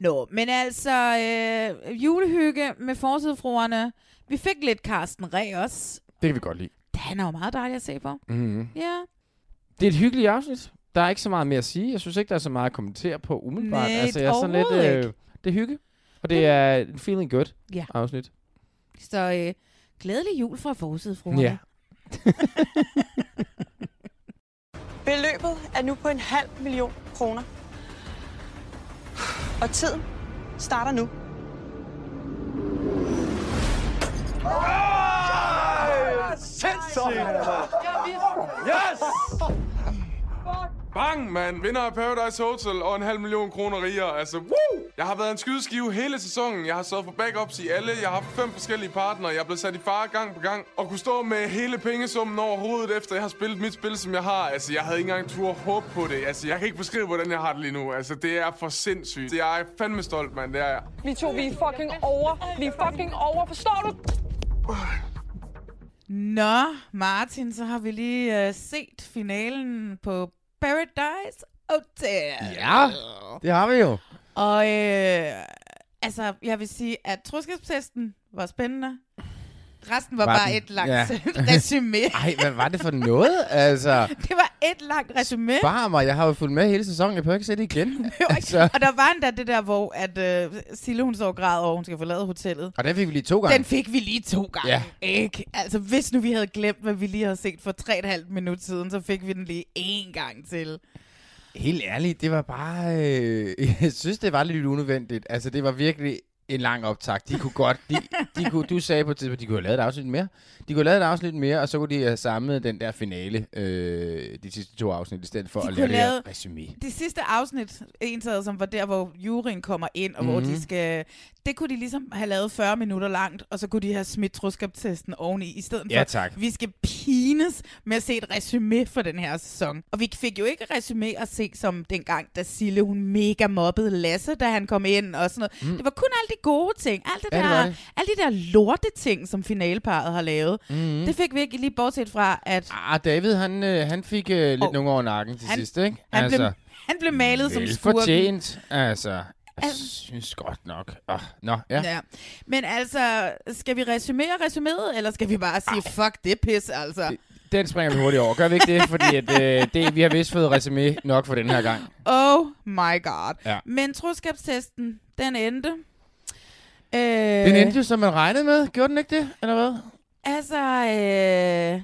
Nå, men altså, øh, julehygge med forsidefruerne. Vi fik lidt Carsten Ræ også. Det kan vi godt lide. Han er jo meget dejlig at se på. Mm-hmm. Ja. Det er et hyggeligt afsnit. Der er ikke så meget mere at sige. Jeg synes ikke, der er så meget at kommentere på umiddelbart. Nej, altså, jeg er sådan lidt, øh, det er hygge. Og det er en feeling good Ja. afsnit. Så øh, glædelig jul fra forsidefruerne. Ja. <laughs> Beløbet er nu på en halv million kroner. Og tiden starter nu. Sindssygt! Yes! Bang, mand. Vinder af Paradise Hotel og en halv million kroner rigere. Altså, woo! Jeg har været en skydeskive hele sæsonen. Jeg har stået for backups i alle. Jeg har haft fem forskellige partnere. Jeg er blevet sat i fare gang på gang. Og kunne stå med hele pengesummen over hovedet, efter jeg har spillet mit spil, som jeg har. Altså, jeg havde ikke engang tur håb på det. Altså, jeg kan ikke beskrive, hvordan jeg har det lige nu. Altså, det er for sindssygt. Jeg er fandme stolt, mand. Det er jeg. Vi to, vi er fucking over. Vi er fucking over, forstår du? Nå, Martin, så har vi lige uh, set finalen på Paradise Hotel. Ja, det har vi jo. Og øh, altså, jeg vil sige, at troskabstesten var spændende. Resten var, Var bare den? et langt Ja. <laughs> resume. <laughs> Ej, hvad var det for noget? Altså, <laughs> Det var et langt resume. bare mig. Jeg har jo fulgt med hele sæsonen. Jeg behøver ikke se det igen. altså, Og der var endda det der, hvor at, uh, Sille, hun står og græder over, hun skal forlade hotellet. og den fik vi lige to gange. Den fik vi lige to gange. Ja. Ikke? Altså, hvis nu vi havde glemt, hvad vi lige havde set for 3,5 minutter siden, så fik vi den lige én gang til. Helt ærligt, det var bare... Øh, jeg synes, det var lidt unødvendigt. Altså, det var virkelig en lang optag. De kunne godt... De, de kunne, du sagde på et tidspunkt, de kunne have lavet et afsnit mere. De kunne have lavet et afsnit mere, og så kunne de have samlet den der finale, øh, de sidste to afsnit, i stedet for De at kunne lave det her lave- resume. Det sidste afsnit, entaget, som var der, hvor juryen kommer ind, og mm-hmm. hvor Mhm. de skal... Det kunne de ligesom have lavet 40 minutter langt, og så kunne de have smidt troskabstesten oveni, i stedet Ja, for, tak. vi skal pines med at se et resume for den her sæson. Og vi fik jo ikke resume at se som dengang, da Sille hun mega mobbede Lasse, da han kom ind og sådan noget. Mm. Mm. Det var kun alle de gode ting, alt det Ja, der, det. alle de der lorte ting, som finaleparet har lavet. Mhm. Det fik vi ikke lige bortset fra, at Ah, David, han, øh, han fik øh, lidt oh. nogle over nakken til Han- sidst, ikke? han, blev, han blev malet som skurken. fortjent. Altså, jeg synes godt nok. Oh, nå, ja. Ja. Men altså, skal vi resumere resuméet, eller skal vi bare sige, Ej. fuck det pis, altså? Den springer vi hurtigt over. Gør vi ikke det? Fordi at, øh, det, vi har vist fået resume nok for den her gang. Oh my god. Ja. Men troskabstesten, den endte. Øh, Den endte jo, som man regnede med. Gjorde den ikke det, eller hvad? Altså, øh,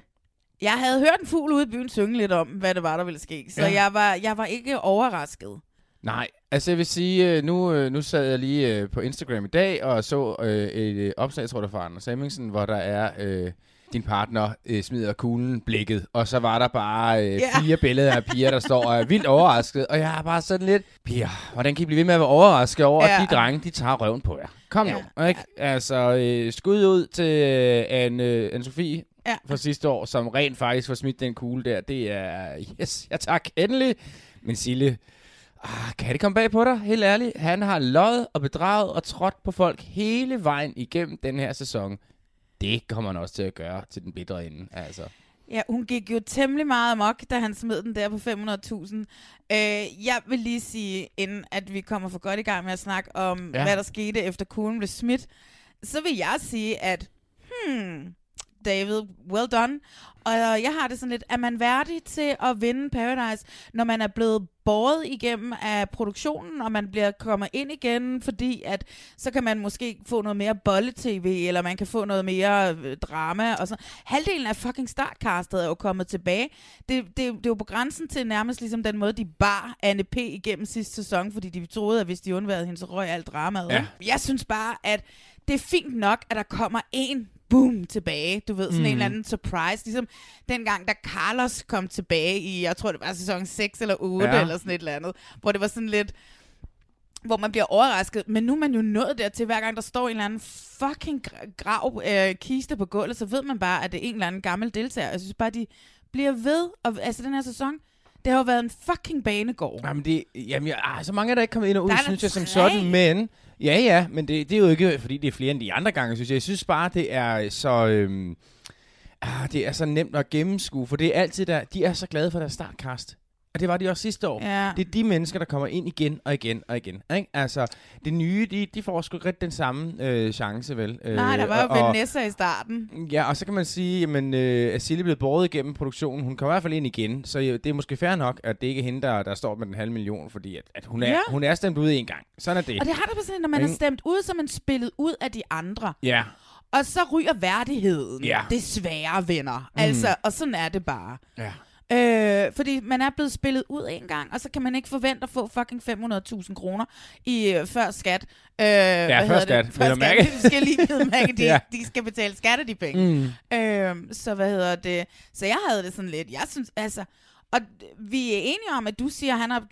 jeg havde hørt en fugl ude i byen synge lidt om, hvad det var, der ville ske. Så ja. jeg, var, jeg var ikke overrasket. Nej, altså jeg vil sige, øh, nu, øh, nu sad jeg lige øh, på Instagram i dag og så øh, et opslag, jeg tror var fra Anders Hemmingsen, hvor der er øh, din partner øh, smider kuglen blikket, og så var der bare øh, Ja. fire billeder af piger, der står og er vildt overrasket, og jeg er bare sådan lidt, piger, hvordan kan I blive ved med at være overrasket over, Ja. at de drenge, de tager røven på jer? Kom Ja. nu, ikke? Altså, øh, skud ud til øh, Anne, øh, Anne-Sophie Ja. fra sidste år, som rent faktisk får smidt den kugle der. Det er, yes, ja tak, endelig. Men Sille, Ah, kan det komme bag på dig? Helt ærligt. Han har løjet og bedraget og trådt på folk hele vejen igennem den her sæson. Det kommer han også til at gøre til den bedre ende. Altså. Ja, hun gik jo temmelig meget amok, da han smed den der på 500.000. Øh, jeg vil lige sige, inden at vi kommer for godt i gang med at snakke om, Ja. hvad der skete efter kuglen blev smidt, så vil jeg sige, at hmm, David, well done. Og jeg har det sådan lidt, er man værdig til at vinde Paradise, når man er blevet båret igennem af produktionen, og man bliver kommer ind igen, fordi at så kan man måske få noget mere bolle-tv, eller man kan få noget mere øh, drama. Og så. Halvdelen af fucking startcastet er jo kommet tilbage. Det, det, det er jo på grænsen til nærmest ligesom den måde, de bar Anne P. igennem sidste sæson, fordi de troede, at hvis de undværede hende, så røg alt dramaet. Ja. Jeg synes bare, at det er fint nok, at der kommer en boom tilbage. Du ved, sådan mm. en eller anden surprise. Ligesom dengang, da Carlos kom tilbage i, jeg tror det var sæson 6 eller 8 Ja. eller sådan et eller andet. Hvor det var sådan lidt hvor man bliver overrasket. Men nu er man jo nået dertil, hver gang der står en eller anden fucking gra- grav øh, kiste på gulvet, så ved man bare, at det er en eller anden gammel deltager. Jeg synes bare, de bliver ved. Og, altså den her sæson, det har jo været en fucking banegård. Jamen, det, jamen jeg, ah, så mange er der ikke kommet ind og ud, Der er synes jeg, som sådan. Men, ja, ja, men det, det er jo ikke, fordi det er flere end de andre gange, synes jeg. Jeg synes bare, det er så... Øhm, ah, det er så nemt at gennemskue, for det er altid der, de er så glade for deres startkast. Og det var de også sidste år. Ja. Det er de mennesker, der kommer ind igen og igen og igen. Ikke? Altså, det nye, de, de får sgu ikke den samme øh, chance, vel? Nej, der var jo og, Vanessa i starten. Ja, og så kan man sige, jamen, øh, at Silje blevet båret igennem produktionen. Hun kommer i hvert fald ind igen, så øh, det er måske fair nok, at det ikke er hende, der, der står med den halve million, fordi at, at hun, er, Ja. hun er stemt ud en gang. Sådan er det. Og det har på sådan, når man er stemt ud, så er man spillet ud af de andre. Ja. Og så ryger værdigheden. Ja. Desværre, venner. Mm. Altså, og sådan er det bare. Ja. Øh, fordi man er blevet spillet ud en gang, og så kan man ikke forvente at få fucking 500.000 kroner i øh, før skat. Øh, ja, før skat, vel at mærke. <laughs> Vi skal lige mærke, <laughs> de, Ja. de skal betale skat af de penge. Mm. Øh, så hvad hedder det? Så jeg havde det sådan lidt. Jeg synes, altså... Og vi er enige om, at du siger, at han har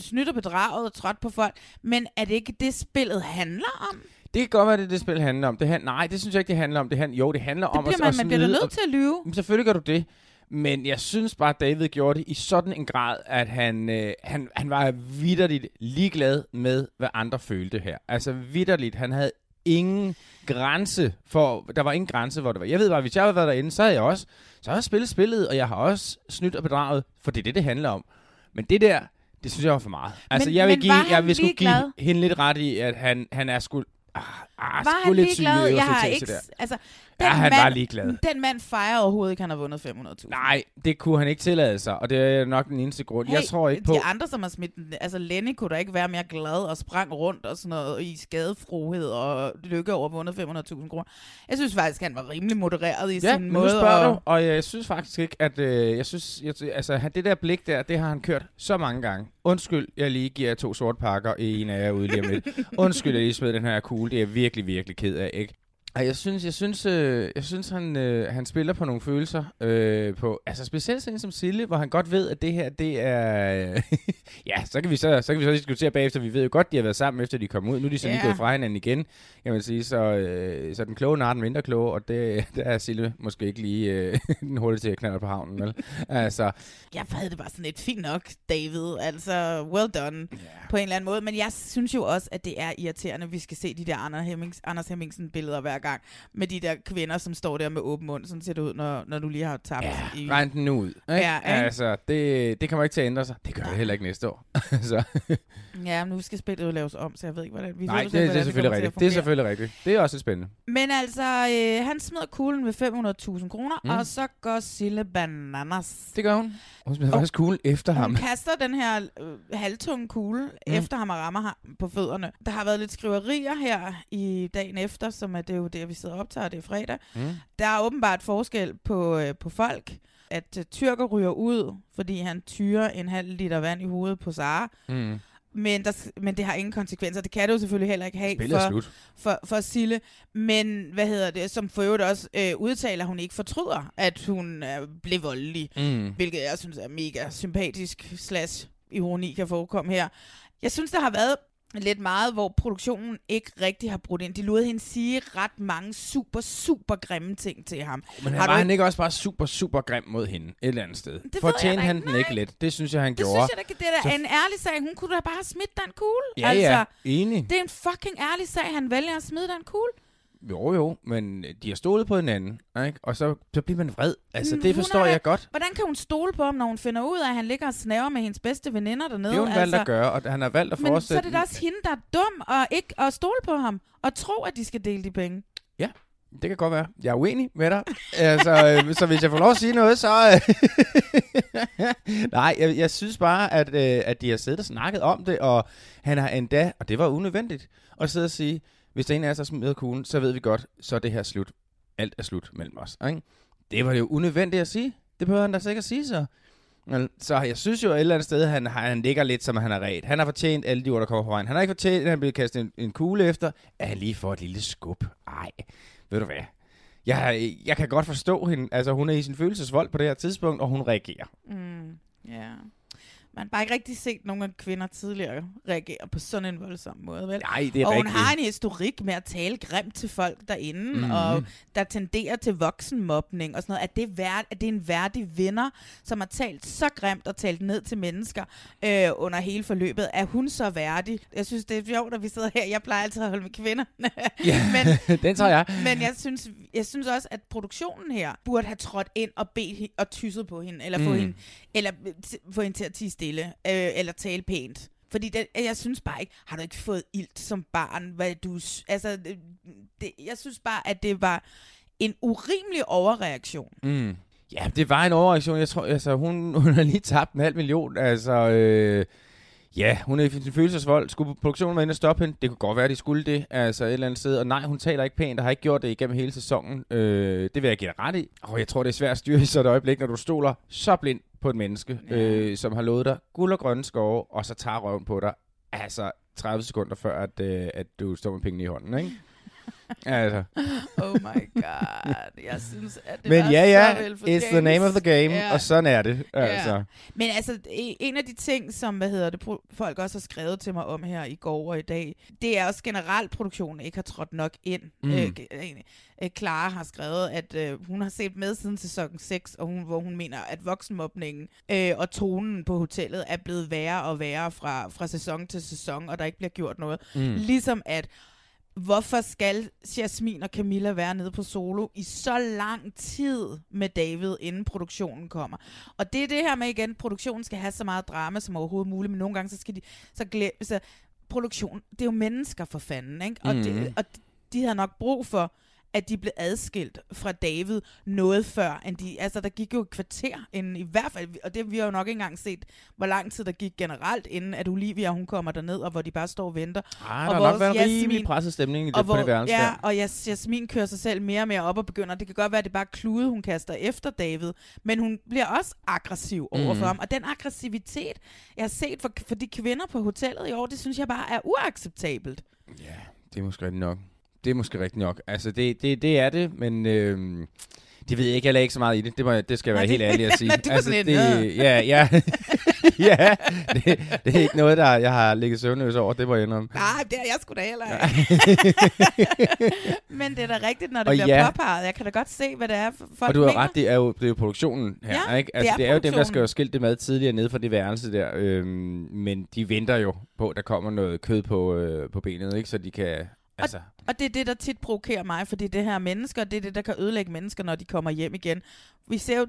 snydt og bedraget og trådt på folk, men er det ikke det, spillet handler om? Det kan godt være, det er det spil handler om. Det han, nej, det synes jeg ikke, det handler om. Det han, jo, det handler Det om bliver at, man, at man bliver nødt og- til at lyve. Jamen, selvfølgelig gør du det. Men jeg synes bare, at David gjorde det i sådan en grad, at han, øh, han, han var vidderligt ligeglad med, hvad andre følte her. Altså vidderligt. Han havde ingen grænse for... Der var ingen grænse, hvor det var. Jeg ved bare, hvis jeg havde været derinde, så havde jeg også... Så havde jeg spillet spillet, og jeg har også snydt og bedraget, for det er det, det handler om. Men det der, det synes jeg var for meget. Altså, Men- jeg vil, give, jeg vil sgu give hende lidt ret i, at han, han er sgu... Ah, ah, Var han ligeglad? Jeg har ikke... der. Altså, Ja, han mand, var ligeglad. Den mand fejrer overhovedet ikke, at han har vundet 500.000. Nej, det kunne han ikke tillade sig, og det er nok den eneste grund. Hey, jeg tror ikke på... De andre, som har smidt den, altså Lenny kunne da ikke være mere glad og sprang rundt og sådan noget i skadefrohed og lykke over vundet 500.000 kroner. Jeg synes faktisk, han var rimelig modereret i Ja, sin måde. nu spørger at- du, og jeg synes faktisk ikke, at... Øh, jeg synes, jeg, altså, han- det der blik der, det har han kørt så mange gange. Undskyld, jeg lige giver to sorte pakker i en af jer ude lige om lidt. <laughs> Undskyld, jeg lige smed den her kugle. Det er jeg virkelig, virkelig ked af, ikke? Ej, jeg synes, jeg synes, øh, jeg synes han, øh, han spiller på nogle følelser. Øh, på, altså specielt sådan som Sille, hvor han godt ved, at det her, det er... <laughs> Ja, så kan, vi så, så kan vi så diskutere bagefter. Vi ved jo godt, de har været sammen, efter de kom ud. Nu er de så lige Ja. gået fra hinanden igen, kan man sige. Så, øh, så den kloge nar den mindre kloge, og det, <laughs> der er Sille måske ikke lige øh, <laughs> den hurtige til at knalde på havnen, vel? Altså, Jeg havde det bare sådan lidt fint nok, David. Altså, well done yeah. på en eller anden måde. Men jeg synes jo også, at det er irriterende, at vi skal se de der Anders, Hemmings, Anders Hemmingsen-billeder hver gang. Med de der kvinder, som står der med åben mund. Sådan ser det ud, når, når du lige har tabt ja, i... regn den nu ud. Ikke? Ja, ikke? Altså, det, det kommer ikke til at ændre sig. Det gør det heller ikke næste år. <laughs> så. Ja, men nu skal spillet jo laves om, så jeg ved ikke, hvordan vi Nej, ved, det, det, hvordan er selvfølgelig at rigtigt. Det er selvfølgelig rigtigt. Det er også lidt spændende. Men altså, øh, han smider kuglen med 500.000 kroner, Mm. og så går Sille bananas. Det gør hun. Hun smider faktisk kuglen efter ham. Hun kaster den her øh, halvtunge kugle Mm. efter ham og rammer ham på fødderne. Der har været lidt skriverier her i dagen efter, som er det er jo det, vi sidder og optager, det er fredag. Mm. Der er åbenbart forskel på, øh, på folk, at øh, tyrker ryger ud, fordi han tyrer en halv liter vand i hovedet på Sara. Mm. Men, der, men det har ingen konsekvenser. Det kan det jo selvfølgelig heller ikke have for, slut. for, for Sille. Men hvad hedder det, som for øvrigt også øh, udtaler, at hun ikke fortryder, at hun øh, blev voldelig. Mm. Hvilket jeg synes er mega sympatisk, slash ironi kan forekomme her. Jeg synes, der har været lidt meget, hvor produktionen ikke rigtig har brudt ind. De lod hende sige ret mange super, super grimme ting til ham. Men Har han du var han ikke også bare super, super grim mod hende et eller andet sted? jeg Fortjente han ikke. den ikke lidt? Det synes jeg, han Det gjorde. synes jeg da det er da en ærlig sag. Hun kunne da bare have smidt den kugle. Ja, altså, ja. Enig. Det er en fucking ærlig sag, han vælger at smide den kugle. Jo, jo, men de har stolet på hinanden, ikke? og så, så bliver man vred. Altså, Men det forstår er jeg godt. Hvordan kan hun stole på ham, når hun finder ud af, at han ligger og snaver med hendes bedste veninder dernede? Det har hun valgt at gøre, og han har valgt at Altså, Men så fortsætte. er det da også hende, der er dum og ikke at stole på ham, og tro, at de skal dele de penge. Ja, det kan godt være. Jeg er uenig med dig. altså, øh, <laughs> så hvis jeg får lov at sige noget, så... Øh, <laughs> Nej, jeg, jeg synes bare, at, øh, at de har siddet og snakket om det, og han har endda, og det var unødvendigt, at sidde og sige, hvis der en af os, der smider kuglen, så ved vi godt, så er det her slut. Alt er slut mellem os. Ikke? Det var jo unødvendigt at sige. Det behøver han da sikkert sige så. Men- Så jeg synes jo et eller andet sted, han, han ligger lidt, som han har ret. Han har fortjent alle de ord, der kommer på vejen. Han har ikke fortjent, at han bliver kastet en, en kugle efter, at han lige får et lille skub. Ej, ved du hvad? Jeg, jeg kan godt forstå hende. Altså, hun er i sin følelsesvold på det her tidspunkt, og hun reagerer. Mm, ja. Man har bare ikke rigtig set nogen af kvinder tidligere reagere på sådan en voldsom måde, vel? Nej, det er og hun rigtigt. har en historik med at tale grimt til folk derinde, mm. og der tenderer til voksenmobning og sådan noget. At det, er værd, at det er en værdig vinder, som har talt så grimt og talt ned til mennesker øh, under hele forløbet. Er hun så værdig? Jeg synes, det er sjovt, at vi sidder her. Jeg plejer altid at holde med kvinder. <laughs> Ja, men, <laughs> den tager jeg. Men jeg synes, jeg synes også, at produktionen her burde have trådt ind og bedt og tysset på hende, eller få Mm. hende, eller få hende til at tige stille, øh, eller tale pænt. Fordi det, jeg synes bare ikke, har du ikke fået ilt som barn? Hvad du, altså, øh, det, jeg synes bare, at det var en urimelig overreaktion. Mm. Ja, det var en overreaktion. Jeg tror, altså, hun, <laughs> hun har lige tabt en halv million. Altså, øh, ja, hun er i sin følelsesvold. Skulle produktionen være inde og stoppe hende? Det kunne godt være, at de skulle det. Altså, et eller andet sted. Og nej, hun taler ikke pænt og har ikke gjort det igennem hele sæsonen. Øh, det vil jeg give dig ret i. Og jeg tror, det er svært at styre i sådan et øjeblik, når du stoler så blind på et menneske, ja. øh, som har lovet dig guld og grønne skove, og så tager røven på dig. Altså, 30 sekunder før, at, øh, at du står med pengene i hånden, ikke? <laughs> altså. Oh my god. Jeg synes, at det Men var ja, så ja, velfortjent. it's the name of the game, Ja. og sådan er det. Altså. Ja. Men altså, en af de ting, som hvad hedder det, folk også har skrevet til mig om her i går og i dag, det er også generelt, produktionen ikke har trådt nok ind. Mm. Øh, øh, øh, Clara har skrevet, at øh, hun har set med siden sæson 6, og hun, hvor hun mener, at voksenmobningen øh, og tonen på hotellet er blevet værre og værre fra, fra sæson til sæson, og der ikke bliver gjort noget. Mm. Ligesom at hvorfor skal Jasmin og Camilla være nede på solo i så lang tid med David, inden produktionen kommer? Og det er det her med igen, produktionen skal have så meget drama som overhovedet muligt, men nogle gange så skal de, så glemme, så produktion, det er jo mennesker for fanden, ikke? Og, Mhm. det, og de har nok brug for, at de blev adskilt fra David noget før, end de, altså der gik jo et kvarter, inden, i hvert fald, og det vi har jo nok ikke engang set, hvor lang tid der gik generelt, inden at Olivia hun kommer derned, og hvor de bare står og venter. Ah, og der har hvor nok været Jasmin- rimelig presset stemning i det, og på hvor, det værelse Ja, og Jas, Jasmin kører sig selv mere og mere op og begynder, det kan godt være, at det er bare klude, hun kaster efter David, men hun bliver også aggressiv over for Mhm. ham, og den aggressivitet, jeg har set for, for de kvinder på hotellet i år, det synes jeg bare er uacceptabelt. Det er måske rigtigt nok. Det er måske rigtigt nok. Altså, det, det, det er det, men... Øh, det ved jeg ikke, jeg lagde ikke så meget i det. Det, må, jeg- det skal jeg være helt det- ærlig at <laughs> sige. det var altså, sådan det, ja, ja. <laughs> ja, det, det er ikke noget, der jeg har ligget søvnløs over, det må jeg indrømme. Nej, det er jeg sgu da heller. <laughs> Men det er da rigtigt, når det Og bliver ja. påpeget. Jeg kan da godt se, hvad det er, for folk Og du har ret, det er jo, det er jo produktionen her, Ja, ikke? det Altså, er det er, jo dem, der skal jo skilte det mad tidligere nede fra det værelse der. Øhm, men de venter jo på, at der kommer noget kød på, øh, på benet, ikke? Så de kan... Altså, Og det er det, der tit provokerer mig, fordi det her er mennesker, det er det, der kan ødelægge mennesker, når de kommer hjem igen. Vi ser jo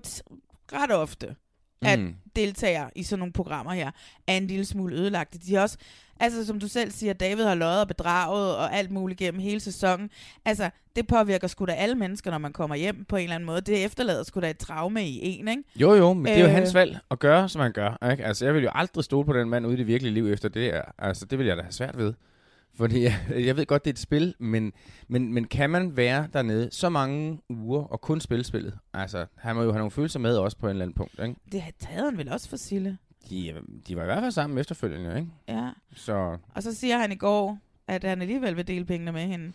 ret ofte, at Mm. deltagere i sådan nogle programmer her er en lille smule ødelagte. De har også, altså som du selv siger, David har løjet og bedraget og alt muligt gennem hele sæsonen. Altså, det påvirker sgu da alle mennesker, når man kommer hjem på en eller anden måde. Det efterlader sgu da et traume i en, ikke? Jo, jo, men det er jo Øh. hans valg at gøre, som han gør. Ikke? Altså, jeg vil jo aldrig stole på den mand ude i det virkelige liv efter det. Altså, det vil jeg da have svært ved. Fordi jeg, <laughs> jeg ved godt, det er et spil, men, men, men kan man være dernede så mange uger og kun spille spillet? Altså, han må jo have nogle følelser med også på en eller anden punkt, ikke? Det havde han vel også for Sille. De, de var i hvert fald sammen efterfølgende, ikke? Ja. Så Og så siger han i går, at han alligevel vil dele pengene med hende.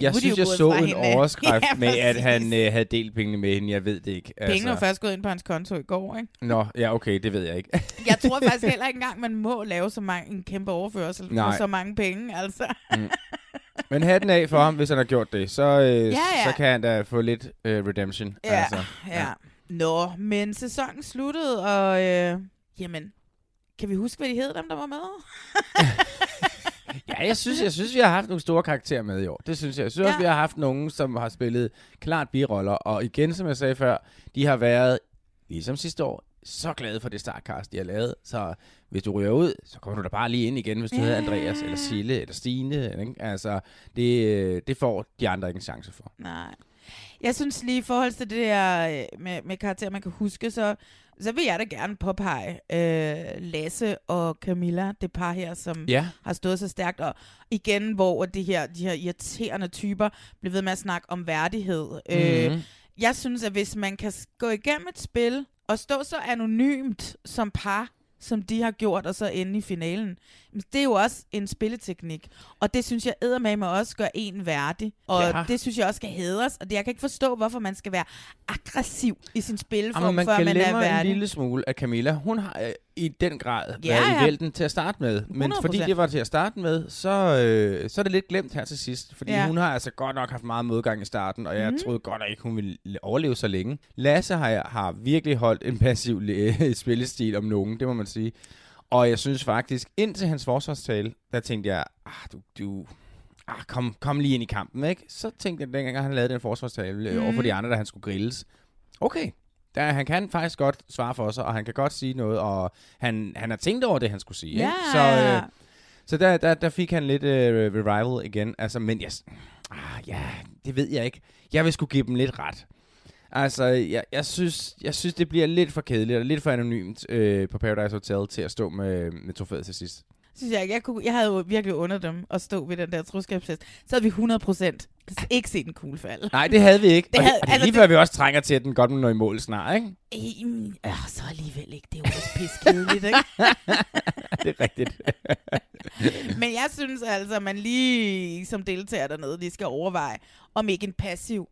Jeg synes, jeg så en hinanden. <laughs> overskrift Ja, med, at han øh, havde delt pengene med hende. Jeg ved det ikke. Altså. Pengene var først gået ind på hans konto i går, ikke? Nå, ja, okay, det ved jeg ikke. <laughs> Jeg tror faktisk <laughs> heller ikke engang, man må lave så mange, en kæmpe overførsel Nej. for så mange penge, altså. Mm. Men hatten af for ham, hvis han har gjort det, så, øh, Ja, ja. så kan han da få lidt øh, redemption. Ja, altså. ja. Nå, men sæsonen sluttede, og øh, jamen, kan vi huske, hvad de hed, dem der var med? Ja, jeg synes, jeg synes, vi har haft nogle store karakterer med i år. Det synes jeg. Jeg synes ja. også, vi har haft nogen, som har spillet klart biroller. Og igen, som jeg sagde før, de har været, ligesom sidste år, så glade for det startcast, de har lavet. Så hvis du ryger ud, så kommer du da bare lige ind igen, hvis du Ja. hedder Andreas, eller Sille, eller Stine. Ikke? Altså, det, det får de andre ikke en chance for. Nej. Jeg synes lige i forhold til det der øh, med, med karakterer, man kan huske, så, så vil jeg da gerne påpege øh, Lasse og Camilla, det par her, som Ja. har stået så stærkt. Og igen, hvor de her, de her irriterende typer bliver ved med at snakke om værdighed. Øh, Mhm. jeg synes, at hvis man kan gå igennem et spil og stå så anonymt som par, som de har gjort, og så ende i finalen. Men det er jo også en spilleteknik. Og det synes jeg eddermame også gør en værdig. Og Ja. det synes jeg også skal hædres. Og det, jeg kan ikke forstå, hvorfor man skal være aggressiv i sin spilform, Jamen, man før man er glemmer en værdig. lille smule, at Camilla, hun har øh, i den grad Ja, været ja. i vælten til at starte med. Men 100%. fordi det var til at starte med, så, øh, så er det lidt glemt her til sidst. Fordi Ja. hun har altså godt nok haft meget modgang i starten, og jeg Mhm. troede godt nok ikke, hun ville overleve så længe. Lasse har, har virkelig holdt en passiv <laughs> spillestil om nogen, det må man sige. Og jeg synes faktisk, indtil hans forsvarstale, der tænkte jeg, ah, du, du, ah, kom, kom lige ind i kampen, ikke? Så tænkte jeg, dengang han lavede den forsvarstale mm. over for de andre, da han skulle grilles. Okay, der, han kan faktisk godt svare for sig, og han kan godt sige noget, og han, han har tænkt over det, han skulle sige. Ja, ikke? Så, ja. øh, så der, der, der fik han lidt øh, revival igen. Altså, men jeg, ah, ja, det ved jeg ikke. Jeg vil skulle give dem lidt ret. Altså, jeg, jeg, synes, jeg synes, det bliver lidt for kedeligt og lidt for anonymt øh, på Paradise Hotel til at stå med, med trofæet til sidst. Synes jeg, jeg, kunne, jeg havde jo virkelig under dem at stå ved den der troskabstest. Så havde vi 100% ikke set en kugle falde. Nej, det havde vi ikke. Det og, havde- det, og det altså, lige det- før, vi også trænger til, at den godt må nå i mål snart, ikke? Øh, ja, så alligevel ikke. Det er jo også piskedeligt, ikke? <laughs> det er rigtigt. <laughs> Men jeg synes altså, at man lige som deltager dernede, lige skal overveje, om ikke en passiv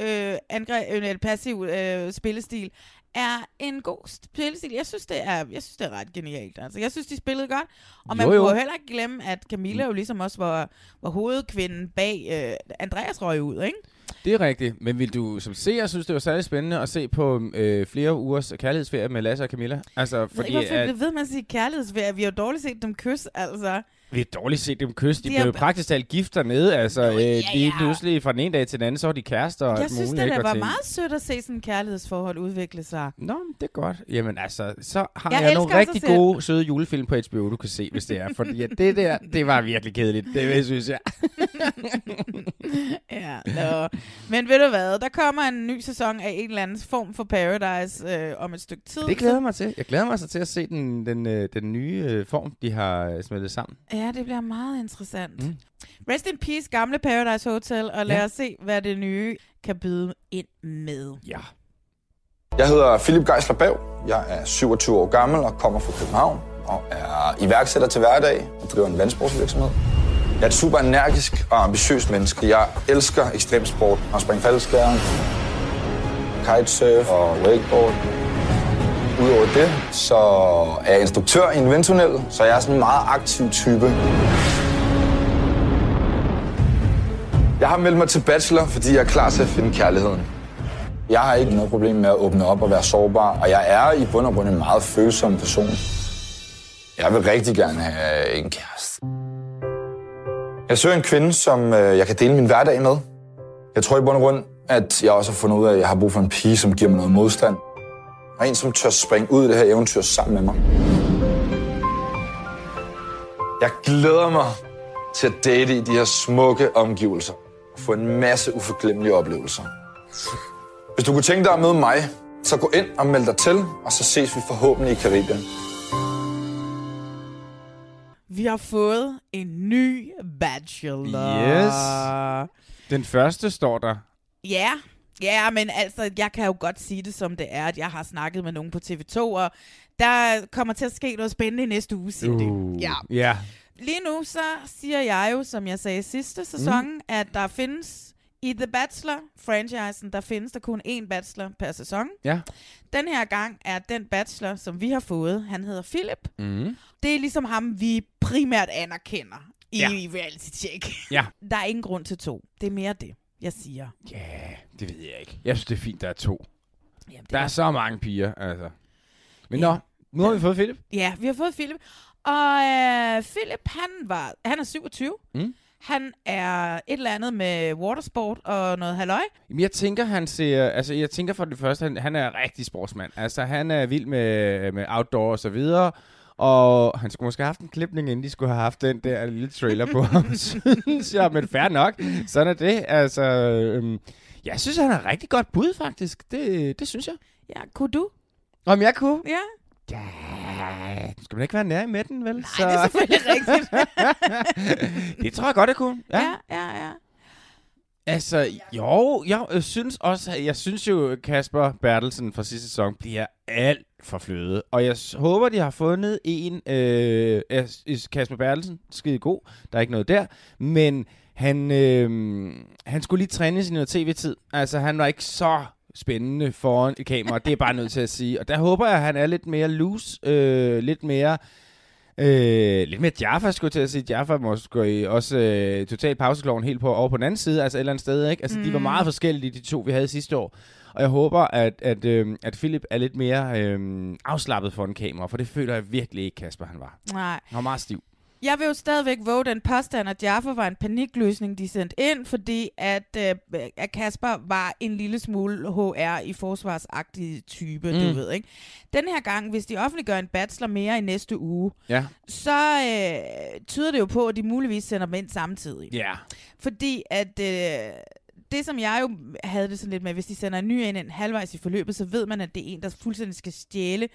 øh, angreb, øh, eller passiv øh, spillestil er en god spillestil. Jeg synes, det er, jeg synes, det er ret genialt. Altså, jeg synes, de spillede godt. Og man Jo, jo. må heller ikke glemme, at Camilla jo ligesom også var, var hovedkvinden bag øh, Andreas røg ud, ikke? Det er rigtigt, men vil du som seer synes, det var særlig spændende at se på øh, flere ugers kærlighedsferie med Lasse og Camilla? Altså, Fordi, fordi hvorfor at, det ved man sige kærlighedsferie? Vi har jo dårligt set dem kysse, altså. Vi har dårligt set dem kysse. De, De de blev er- jo praktisk talt gift dernede. Altså, øh, ja, lige ja. pludselig fra den ene dag til den anden, så var de kærester og Jeg synes, muligt. det der var meget sødt at se sådan et kærlighedsforhold udvikle sig. Nå, det er godt. Jamen altså, så har Jeg jeg, nogle rigtig gode, søde julefilm på HBO, du kan se, hvis det er. Fordi at det der, det var virkelig kedeligt. Det synes jeg. <laughs> ja, nå. Men ved du hvad, der kommer en ny sæson af en eller anden form for Paradise øh, om et stykke tid. Det glæder jeg mig til. Jeg glæder mig så til at se den, den, øh, den nye øh, form, de har øh, smeltet sammen. Ja, det bliver meget interessant. Mm. Rest in peace, gamle Paradise Hotel, og lad Ja. os se, hvad det nye kan byde ind med. Ja. Jeg hedder Philip Geisler Bav. Jeg er 27 år gammel og kommer fra København og er iværksætter til hverdag og driver en vandsportsvirksomhed. Jeg er et super energisk og ambitiøst menneske. Jeg elsker ekstremsport og springe faldskærm, kitesurf og wakeboard. Udover det, så er jeg instruktør i en vindtunnel, så jeg er sådan en meget aktiv type. Jeg har meldt mig til bachelor, fordi jeg er klar til at finde kærligheden. Jeg har ikke noget problem med at åbne op og være sårbar, og jeg er i bund og grund en meget følsom person. Jeg vil rigtig gerne have en kæreste. Jeg søger en kvinde, som øh, jeg kan dele min hverdag med. Jeg tror i bund og grund, at jeg også har fundet ud af, at jeg har brug for en pige, som giver mig noget modstand. Og en, som tør springe ud i det her eventyr sammen med mig. Jeg glæder mig til at date i de her smukke omgivelser. Og få en masse uforglemmelige oplevelser. Hvis du kunne tænke dig at møde mig, så gå ind og meld dig til, og så ses vi forhåbentlig i Karibien. Vi har fået en ny Bachelor. Yes. Den første står der. Ja, ja, men altså, jeg kan jo godt sige det, som det er, at jeg har snakket med nogen på TV2, og der kommer til at ske noget spændende i næste uge, siger de. Ja. ja. Lige nu, så siger jeg jo, som jeg sagde sidste sæson, mm. at der findes i The Bachelor-franchisen, der findes der kun én bachelor per sæson. Ja. Den her gang er den bachelor, som vi har fået, han hedder Philip. Mm. Det er ligesom ham, vi primært anerkender i ja. reality check. Ja. <laughs> Der er ingen grund til to. Det er mere det, jeg siger. Ja, det ved jeg ikke. Jeg synes, det er fint, der er to. Jamen, Der er så mange piger, altså. Men nå, nu har vi fået Philip. Ja, vi har fået Philip. Og øh, Philip, han, var, han er 27. Mm. Han er et eller andet med watersport og noget halløj. Jamen, jeg tænker, han ser, altså, jeg tænker for det første, han, han er rigtig sportsmand. Altså, han er vild med, med outdoor og så videre. Og han skulle måske have haft en klipning, inden de skulle have haft den der lille trailer på ham, <laughs> synes jeg. Men fair nok. Sådan er det. Altså, øhm, jeg synes, han er rigtig godt bud, faktisk. Det, det synes jeg. Ja, kunne du? Om jeg kunne? Ja. Ja, skal man ikke være nær med den, vel? Nej, det er selvfølgelig rigtigt. <laughs> det tror jeg godt, jeg kunne. Ja. Ja, ja, ja. Altså, jo, jeg synes også, jeg synes jo, Kasper Bertelsen fra sidste sæson bliver alt for fløde. Og jeg håber, de har fundet en, øh, Kasper Bertelsen, skide god, der er ikke noget der, men han, øh, han skulle lige træne sin noget tv-tid. Altså, han var ikke så spændende foran et kamera, det er bare nødt til at sige. Og der håber jeg, at han er lidt mere loose, øh, lidt mere... Øh, lidt mere Jaffa, skulle jeg til at sige. Jaffa måske også øh, totalt pausekloven helt på over på den anden side, altså et eller andet sted, ikke? Altså, mm. de var Mm. meget forskellige, de to, vi havde sidste år. Og jeg håber, at, at, øh, at Philip er lidt mere øh, afslappet for en kamera, for det føler jeg virkelig ikke, Kasper, han var. Nej. Han var meget stiv. Jeg vil jo stadigvæk våge den påstand, at Jaffa var en panikløsning, de sendte ind, fordi at, øh, at Kasper var en lille smule HR i forsvarsagtig type, mm. Du ved, ikke? Den her gang, hvis de offentliggør en bachelor mere i næste uge, Ja. så øh, tyder det jo på, at de muligvis sender dem ind samtidig. Ja. Fordi at øh, det, som jeg jo havde det sådan lidt med, hvis de sender en ny ind en halvvejs i forløbet, så ved man, at det er en, der fuldstændig skal stjæle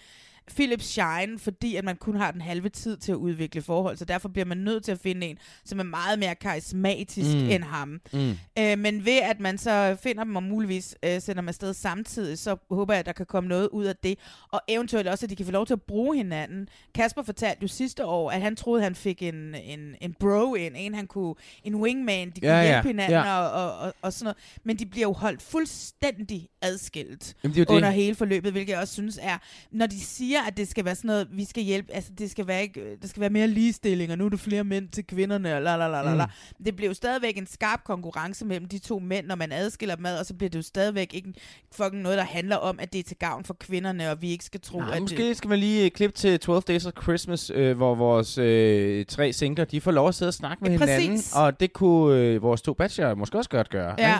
Philip Shine, fordi at man kun har den halve tid til at udvikle forhold, så derfor bliver man nødt til at finde en, som er meget mere karismatisk Mm. end ham. Mm. Øh, men ved at man så finder dem og muligvis øh, sender dem afsted samtidig, så håber jeg, at der kan komme noget ud af det. Og eventuelt også, at de kan få lov til at bruge hinanden. Kasper fortalte jo sidste år, at han troede, at han fik en, en, en bro ind, en han kunne, en wingman, de kunne Ja, ja, hjælpe hinanden ja. og, og, og, og sådan noget. Men de bliver jo holdt fuldstændig adskilt Jamen, det er jo det. under hele forløbet, hvilket jeg også synes er, når de siger, at det skal være sådan noget, vi skal hjælpe, altså det skal være, ikke, der skal være mere ligestilling, og nu er der flere mænd til kvinderne, og la la la la la. Mm. Det bliver jo stadigvæk en skarp konkurrence mellem de to mænd, når man adskiller dem ad, og så bliver det jo stadigvæk ikke fucking noget, der handler om, at det er til gavn for kvinderne, og vi ikke skal tro, Nej, at måske det... skal man lige klippe til 12 Days of Christmas, øh, hvor vores øh, tre singler, de får lov at sidde og snakke med Ja, hinanden. præcis. Og det kunne øh, vores to bachelorer måske også godt gøre. Ja. Ikke?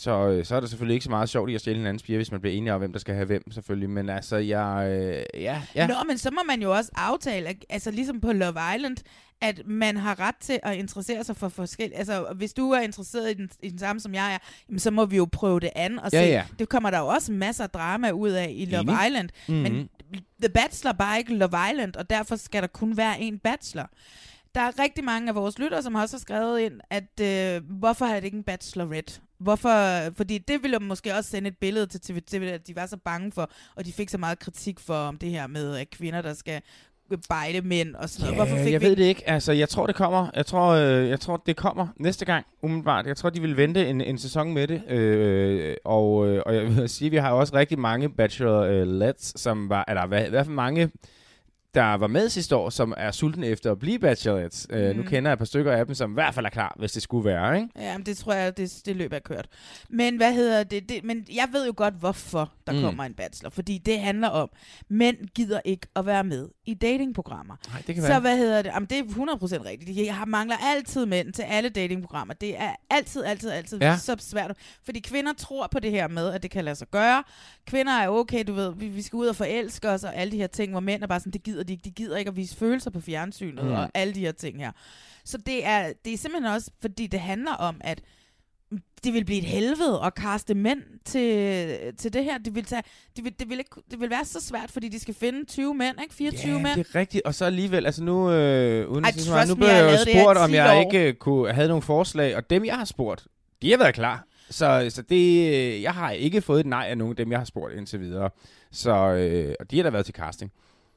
Så, øh, så er det selvfølgelig ikke så meget sjovt i at stjæle hinandens piger, hvis man bliver enige om, hvem der skal have hvem, selvfølgelig. Men altså, jeg... Øh, ja, ja. Nå, men så må man jo også aftale, altså ligesom på Love Island, at man har ret til at interessere sig for forskellige... Altså, hvis du er interesseret i den, i den samme, som jeg er, jamen, så må vi jo prøve det an og se. ja. Det kommer der jo også masser af drama ud af i Love Enig. Island. Mhm. Men The Bachelor bare ikke Love Island, og derfor skal der kun være en bachelor. Der er rigtig mange af vores lyttere, som også har skrevet ind, at øh, hvorfor har det ikke en bachelorette? Hvorfor? Fordi det ville måske også sende et billede til TV, at de var så bange for, og de fik så meget kritik for om det her med at kvinder, der skal bejle mænd og sådan noget. Hvorfor fik jeg vi ved det ikke. Altså, jeg tror, det kommer. Jeg tror, øh, jeg tror, det kommer næste gang, umiddelbart. Jeg tror, de vil vente en, en sæson med det. Øh, og, øh, og jeg vil sige, vi har også rigtig mange bachelor-lets, som var, eller hvad- i hvert fald mange, der var med sidste år, som er sultne efter at blive bachelorettes. Mm. Øh, nu Mm. kender jeg et par stykker af dem, som i hvert fald er klar, hvis det skulle være, ikke? Ja, men det tror jeg, det, det løb er kørt. Men hvad hedder det, det? Men jeg ved jo godt, hvorfor der Mm. mm. kommer en bachelor. Fordi det handler om, mænd gider ikke at være med i datingprogrammer. Nej, det kan Så være. hvad hedder det? Jamen, det er 100% rigtigt. De har, mangler altid mænd til alle datingprogrammer. Det er altid, altid, altid ja. så svært. Fordi kvinder tror på det her med, at det kan lade sig gøre. Kvinder er okay, du ved, vi, vi skal ud og forelske os og alle de her ting, hvor mænd er bare sådan, det gider de ikke. De gider ikke at vise følelser på fjernsynet Mm. og alle de her ting her. Så det er, det er simpelthen også, fordi det handler om, at det vil blive et helvede at kaste mænd til, til det her. Det vil, tage, det, vil, det, vil ikke, det vil være så svært, fordi de skal finde 20 mænd, ikke? 24 Ja, mænd. det er rigtigt. Og så alligevel, altså nu, øh, uden Ej, at nu blev jeg jo spurgt, om 10 jeg år. ikke kunne have nogle forslag, og dem, jeg har spurgt, de har været klar. Så, så det, øh, jeg har ikke fået et nej af nogen af dem, jeg har spurgt indtil videre. Så, øh, og de har da været til casting.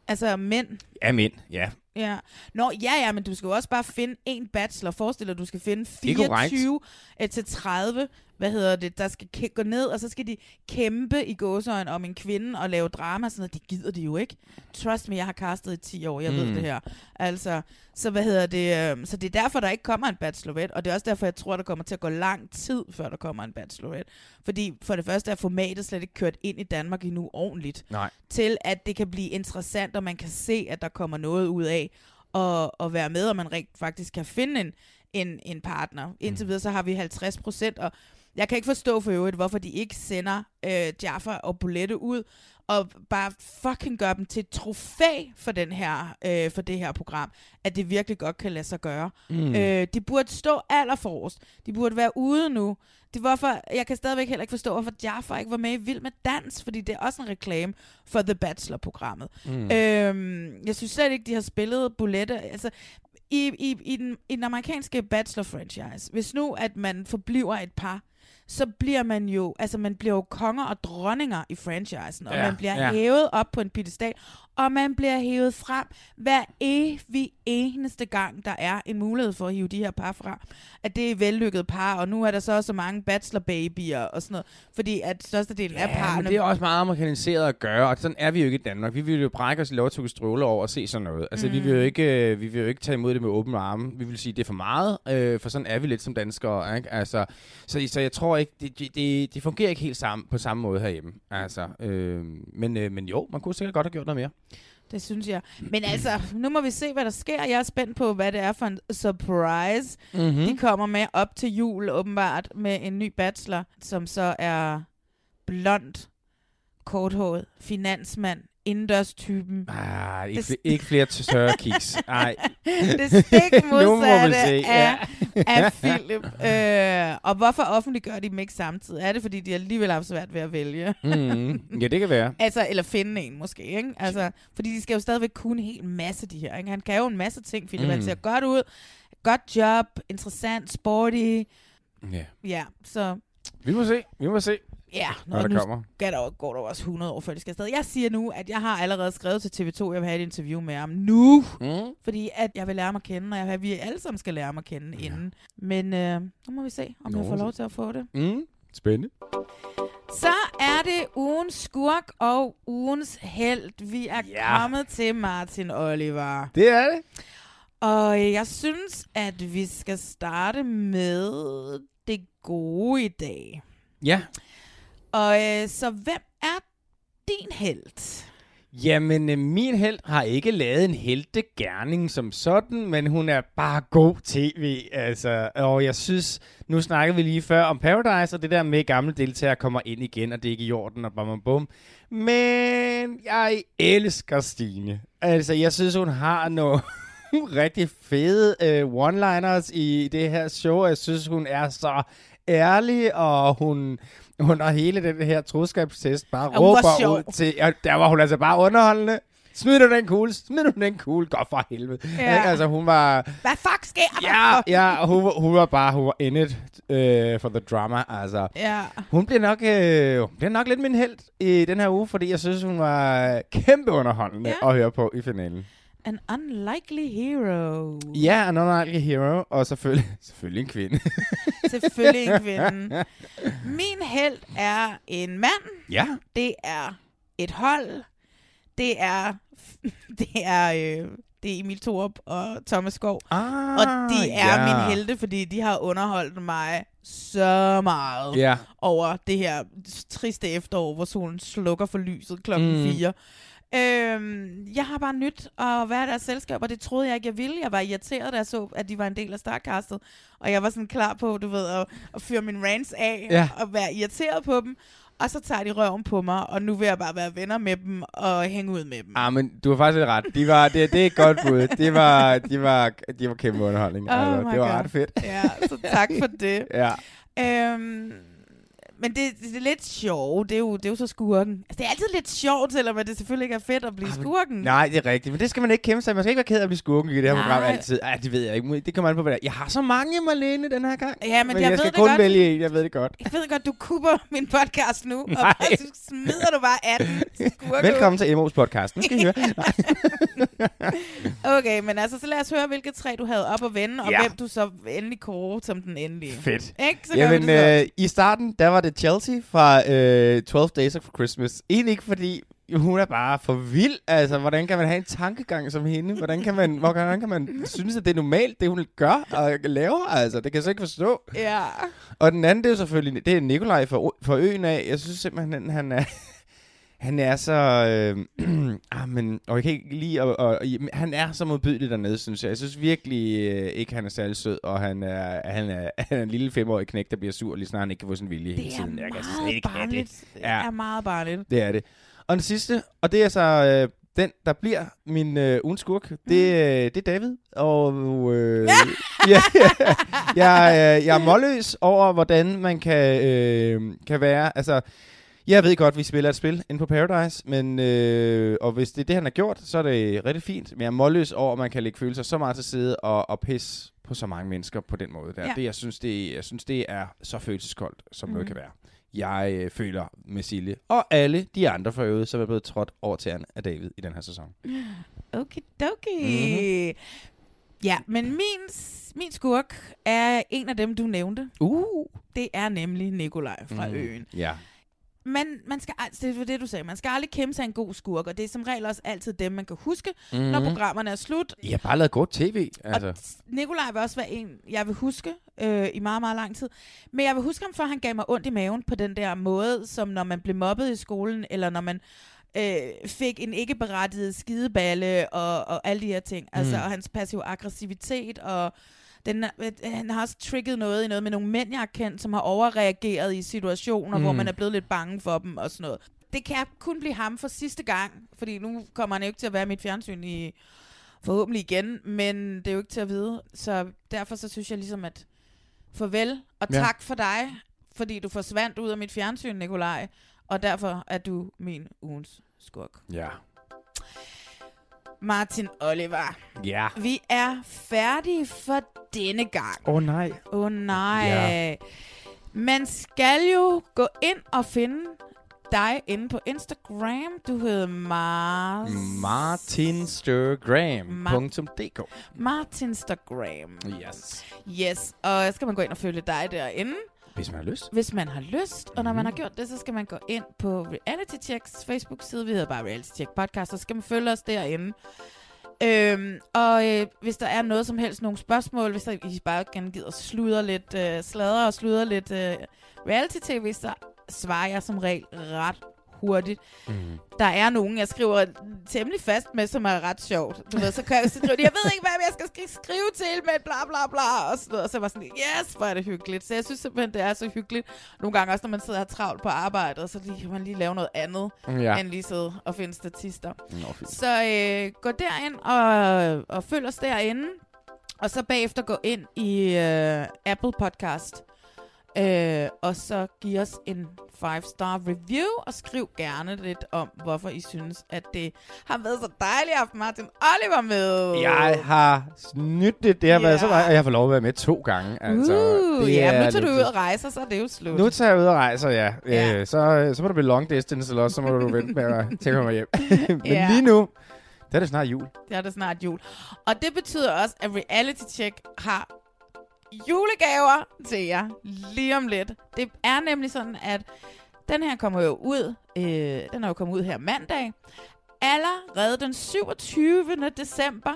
Altså mænd. Ja, mænd, ja. Ja. Nå, ja, ja, men du skal jo også bare finde en bachelor. Forestil dig, du skal finde Det er korrekt. 24 eh, til 30, hvad hedder det, der skal kæ- gå ned, og så skal de kæmpe i gåsøjen om en kvinde og lave drama, sådan noget. Det gider de jo ikke. Trust me, jeg har castet i 10 år, jeg mm. ved Mm. det her. Altså, så hvad hedder det, øh, så det er derfor, der ikke kommer en bachelorette, og det er også derfor, jeg tror, der kommer til at gå lang tid, før der kommer en bachelorette. Fordi for det første er formatet slet ikke kørt ind i Danmark endnu ordentligt Nej. til at det kan blive interessant, og man kan se, at der kommer noget ud af at, at være med, og man rigt faktisk kan finde en, en, en partner. Indtil videre så har vi 50 procent, og jeg kan ikke forstå for øvrigt, hvorfor de ikke sender øh, Jaffa og Bolette ud, og bare fucking gør dem til et trofæ for, den her, øh, for det her program, at det virkelig godt kan lade sig gøre. Mm. Øh, de burde stå allerforrest. De burde være ude nu. Det hvorfor, jeg kan stadigvæk heller ikke forstå, hvorfor Jaffa ikke var med i Vild med Dans, fordi det er også en reklame for The Bachelor-programmet. Mm. Øhm, jeg synes slet ikke, de har spillet Bolette. Altså, i, i, i, den, I den amerikanske Bachelor-franchise, hvis nu, at man forbliver et par, så bliver man jo, altså man bliver jo konger og dronninger i franchisen, og Ja, man bliver ja. hævet op på en pedestal, og man bliver hævet frem hver evig eneste gang, der er en mulighed for at hive de her par frem. At det er vellykket par, og nu er der så også så mange bachelor-babyer og sådan noget, fordi at størstedelen af Ja, parerne... men det er også meget amerikaniseret at gøre, og sådan er vi jo ikke i Danmark. Vi vil jo brække os i lov til at stråle over og se sådan noget. Altså, mm. vi, vil jo ikke, øh, vi vil jo ikke tage imod det med åbne arme. Vi vil sige, det er for meget, øh, for sådan er vi lidt som danskere. Ikke? Altså, så, så jeg tror ikke, det, det, det, det fungerer ikke helt sammen, på samme måde herhjemme. Altså, øh, men, øh, men jo, man kunne sikkert godt have gjort noget mere. Det synes jeg. Men <clears throat> altså, nu må vi se, hvad der sker. Jeg er spændt på, hvad det er for en surprise. Mhm. De kommer med op til jul, åbenbart, med en ny bachelor, som så er blond, korthåret, finansmand, indendørstypen. Ah, ikke, Det- ikke flere tørre kiks. Nej. <laughs> det stik modsatte se, af, ja. af Philip. Øh, og hvorfor offentliggør de dem ikke samtidig? Er det, fordi de alligevel har svært ved at vælge? Mm, ja, det kan være. <laughs> altså, eller finde en måske, ikke? Altså, fordi de skal jo stadigvæk kunne en hel masse, de her. Ikke? Han kan jo en masse ting, Philip. Mm. Han ser godt ud. Godt job. Interessant. Sporty. Ja. Ja, så... Vi må se. Vi må se. Ja, Når der nu kommer. Skal der, går der også 100 år, før de skal afsted. Jeg siger nu, at jeg har allerede skrevet til TV2, at jeg vil have et interview med ham nu. Mm. Fordi at jeg vil lære ham at kende, og jeg vil, at vi alle sammen skal lære ham at kende ja. inden. Men øh, nu må vi se, om Nå, jeg får lov til at få det. Mm. Spændende. Så er det ugens skurk og ugens held. Vi er Ja. kommet til Martin Oliver. Det er det. Og jeg synes, at vi skal starte med det gode i dag. Ja. Og øh, så hvem er din held? Jamen, øh, min held har ikke lavet en heltegærning som sådan, men hun er bare god tv, altså. Og jeg synes, nu snakkede vi lige før om Paradise, og det der med at gamle deltagere kommer ind igen, og det er ikke i orden, og bum, bum, bum. Men jeg elsker Stine. Altså, jeg synes, hun har nogle <laughs> rigtig fede øh, one-liners i det her show. Jeg synes, hun er så ærlig, og hun under hele den her troskabstest bare Og var råber ud til... Ja, der var hun altså bare underholdende. Smid du den kugle, smid du den kugle, godt for helvede. Ja. Ja. Altså, hun var... Hvad fuck sker der? Ja, ja og hun, hun var bare, hun var in it uh, for the drama, altså. Ja. Hun bliver nok, øh, hun bliver nok lidt min held i den her uge, fordi jeg synes, hun var kæmpe underholdende Ja. at høre på i finalen. An unlikely hero. Ja, en unlikely hero, og selvfølgelig, <laughs> selvfølgelig en kvinde. <laughs> Selvfølgelig en kvinde. <laughs> Min held er en mand. Ja. Det er et hold. Det er det er øh, det er Emil Thorup og Thomas Skov. Ah, og de er ja. min helte, fordi de har underholdt mig så meget Ja. over det her triste efterår, hvor solen slukker for lyset klokken Mm. 4. Øhm, jeg har bare nyt at være deres selskab, og det troede jeg ikke, jeg ville. Jeg var irriteret, da jeg så, at de var en del af Starcastet. Og jeg var sådan klar på, du ved, at, at fyre min rants af Ja. og være irriteret på dem. Og så tager de røven på mig, og nu vil jeg bare være venner med dem og hænge ud med dem. Ah, men du har faktisk lidt ret. De var, det, det er et godt bud. Det var, de var, de var kæmpe underholdning. Oh altså, det var God. ret fedt. Ja, så tak for det. <laughs> ja. Øhm, men det, det er lidt sjovt. Det er, jo, det er jo så skurken. Altså, det er altid lidt sjovt, selvom det selvfølgelig ikke er fedt at blive skurken. Nej, det er rigtigt. Men det skal man ikke kæmpe sig. Man skal ikke være ked af at blive skurken i det her Nej. program altid. Ej, det ved jeg ikke. Det kommer an på, hvad. Jeg har så mange, Marlene, den her gang. Ja, men jeg jeg ved skal det kun godt. vælge en. Jeg ved det godt. Jeg ved godt, du kupper min podcast nu, og Nej. så smider du bare 18 skurke Velkommen til Emos podcast. Nu skal I høre. <laughs> Okay, men altså, så lad os høre, hvilke tre du havde op at vende, og Ja. hvem du så endelig kårer som den endelige. Fedt. Ikke? Så Jamen, øh, i starten, der var det Chelsea fra øh, 12 Days of Christmas. Egentlig ikke, fordi hun er bare for vild. Altså, hvordan kan man have en tankegang som hende? Hvordan kan man, hvordan kan man synes, at det er normalt, det hun gør og laver? Altså, det kan jeg så ikke forstå. Ja. Og den anden, det er jo selvfølgelig, det er Nikolaj for, for øen af. Jeg synes simpelthen, han er... Han er så... Øh, <clears throat> ah, men, og jeg kan ikke lide... Og, og, han er så modbydelig dernede, synes jeg. Jeg synes virkelig øh, ikke, han er særlig sød, og han er, han er, <laughs> han er en lille femårig knæk, der bliver sur, lige snart han ikke kan få sin vilje hele Det er tiden. Jeg kan slet ikke have det. barnligt. Det er meget barnligt. Det er det. Og den sidste, og det er så øh, den, der bliver min øh, ugens skurk, det, øh, det er David. Og øh, ja, <laughs> ja, jeg, øh, jeg er målløs over, hvordan man kan, øh, kan være. Altså, jeg ved godt, vi spiller et spil inde på Paradise, men, øh, og hvis det er det, han har gjort, så er det rigtig fint. Men jeg er målløs over, at man kan lægge følelser så meget til side og, og pisse på så mange mennesker på den måde. Der. Ja. Det, jeg, synes, det, jeg synes, det er så følelseskoldt, som mm. noget Mhm. kan være. Jeg øh, føler med Silje, og alle de andre for øvrigt, som er blevet trådt over tæerne af David i den her sæson. <gasps> Okidoki. Mm-hmm. Ja, men min, min skurk er en af dem, du nævnte. Uh. Det er nemlig Nikolaj fra Mhm. øen. Ja. Men man skal, ald- det var det, du sagde, man skal aldrig kæmpe sig en god skurk, og det er som regel også altid dem, man kan huske, mm. når Mhm. programmerne er slut. I har bare lavet godt tv, altså. Og Nikolaj vil også være en, jeg vil huske øh, i meget, meget lang tid. Men jeg vil huske ham, for han gav mig ondt i maven på den der måde, som når man blev mobbet i skolen, eller når man øh, fik en ikke berettiget skideballe, og, og alle de her ting. Altså, Mm. og hans passiv aggressivitet, og den, øh, han har også trigget noget i noget med nogle mænd, jeg har kendt, som har overreageret i situationer, mm. hvor man er blevet lidt bange for dem og sådan noget. det kan kun blive ham for sidste gang, fordi nu kommer han jo ikke til at være mit fjernsyn i forhåbentlig igen, men det er jo ikke til at vide. Så derfor så synes jeg ligesom, at farvel og Ja. tak for dig, fordi du forsvandt ud af mit fjernsyn, Nikolaj, og derfor er du min ugens skurk. Ja. Martin Oliver, Ja. vi er færdige for denne gang. Åh oh, nej. Åh oh, nej. Ja. Man skal jo gå ind og finde dig inde på Instagram. Du hedder Mars... Martinstergram.dk Martinstagram. Yes. Yes, og skal man gå ind og følge dig derinde, Hvis man har lyst. hvis man har lyst. Og når man har gjort det, så skal man gå ind på Reality Checks Facebook-side. Vi hedder bare Reality Check Podcast, så skal man følge os derinde. Øhm, og øh, hvis der er noget som helst, nogle spørgsmål, hvis der, I bare gerne gider sludre lidt, øh, sladre og sludre lidt øh, reality-tv, så svarer jeg som regel ret hurtigt. Mm. Der er nogen, jeg skriver temmelig fast med, som er ret sjovt. Du ved, så kan jeg skrive, jeg ved ikke, hvad jeg skal skri- skrive til, men bla bla bla, og sådan noget. Og så var sådan, yes, hvor er det hyggeligt. Så jeg synes simpelthen, det er så hyggeligt. Nogle gange også, når man sidder og travlt på arbejdet, så lige, kan man lige lave noget andet, Ja. end lige sidde og finde statister. Nå, fint. Så øh, gå derind og, og følg os derinde. Og så bagefter gå ind i øh, Apple Podcast. Øh, og så giv os en 5-star review, og skriv gerne lidt om, hvorfor I synes, at det har været så dejligt at have Martin Oliver med. Jeg har snydt det. Det har været så meget, og jeg har fået lov at være med to gange. Altså, uh, det ja, er nu tager du ud og rejser, så er det jo slut. Nu tager jeg ud og rejser, ja. Ja. Øh, så, så må det blive long distance, eller også så må du vente med at <laughs> tænke mig hjem. <laughs> Men Ja. lige nu, der er det snart jul. Det er det snart jul. Og det betyder også, at Reality Check har julegaver til jer lige om lidt. Det er nemlig sådan, at den her kommer jo ud, øh, den er jo kommet ud her mandag. Allerede den 27. december,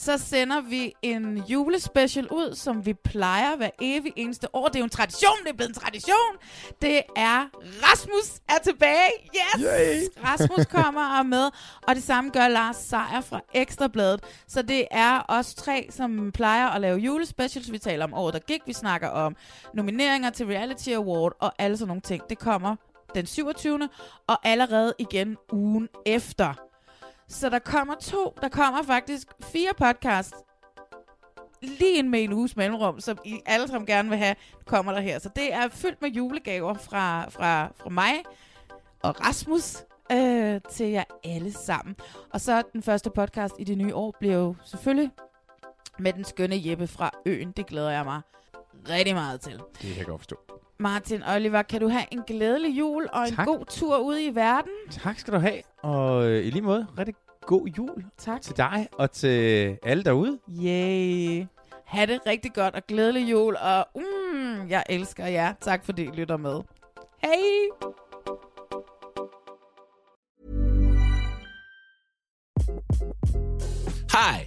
så sender vi en julespecial ud, som vi plejer hver evig eneste år. Det er jo en tradition, det er blevet en tradition. Det er Rasmus er tilbage. Yes! Yay! Rasmus <laughs> kommer og med, og det samme gør Lars Seier fra Ekstrabladet. Så det er os tre, som plejer at lave julespecials. Vi taler om året, der gik. Vi snakker om nomineringer til Reality Award og alle sådan nogle ting. Det kommer den 27. og allerede igen ugen efter. Så der kommer to, der kommer faktisk fire podcasts lige ind med en uges mellemrum, som I alle sammen gerne vil have, kommer der her. Så det er fyldt med julegaver fra, fra, fra mig og Rasmus øh, til jer alle sammen. Og så den første podcast i det nye år bliver jo selvfølgelig med den skønne Jeppe fra Øen. Det glæder jeg mig rigtig meget til. Det kan jeg godt forstå. Martin Oliver, kan du have en glædelig jul og en Tak. god tur ud i verden? Tak skal du have, og øh, i lige måde, rigtig god jul tak. til dig og til alle derude. Yay. Ha' det rigtig godt og glædelig jul, og mm, jeg elsker jer. Tak fordi I lytter med. Hej! Hi,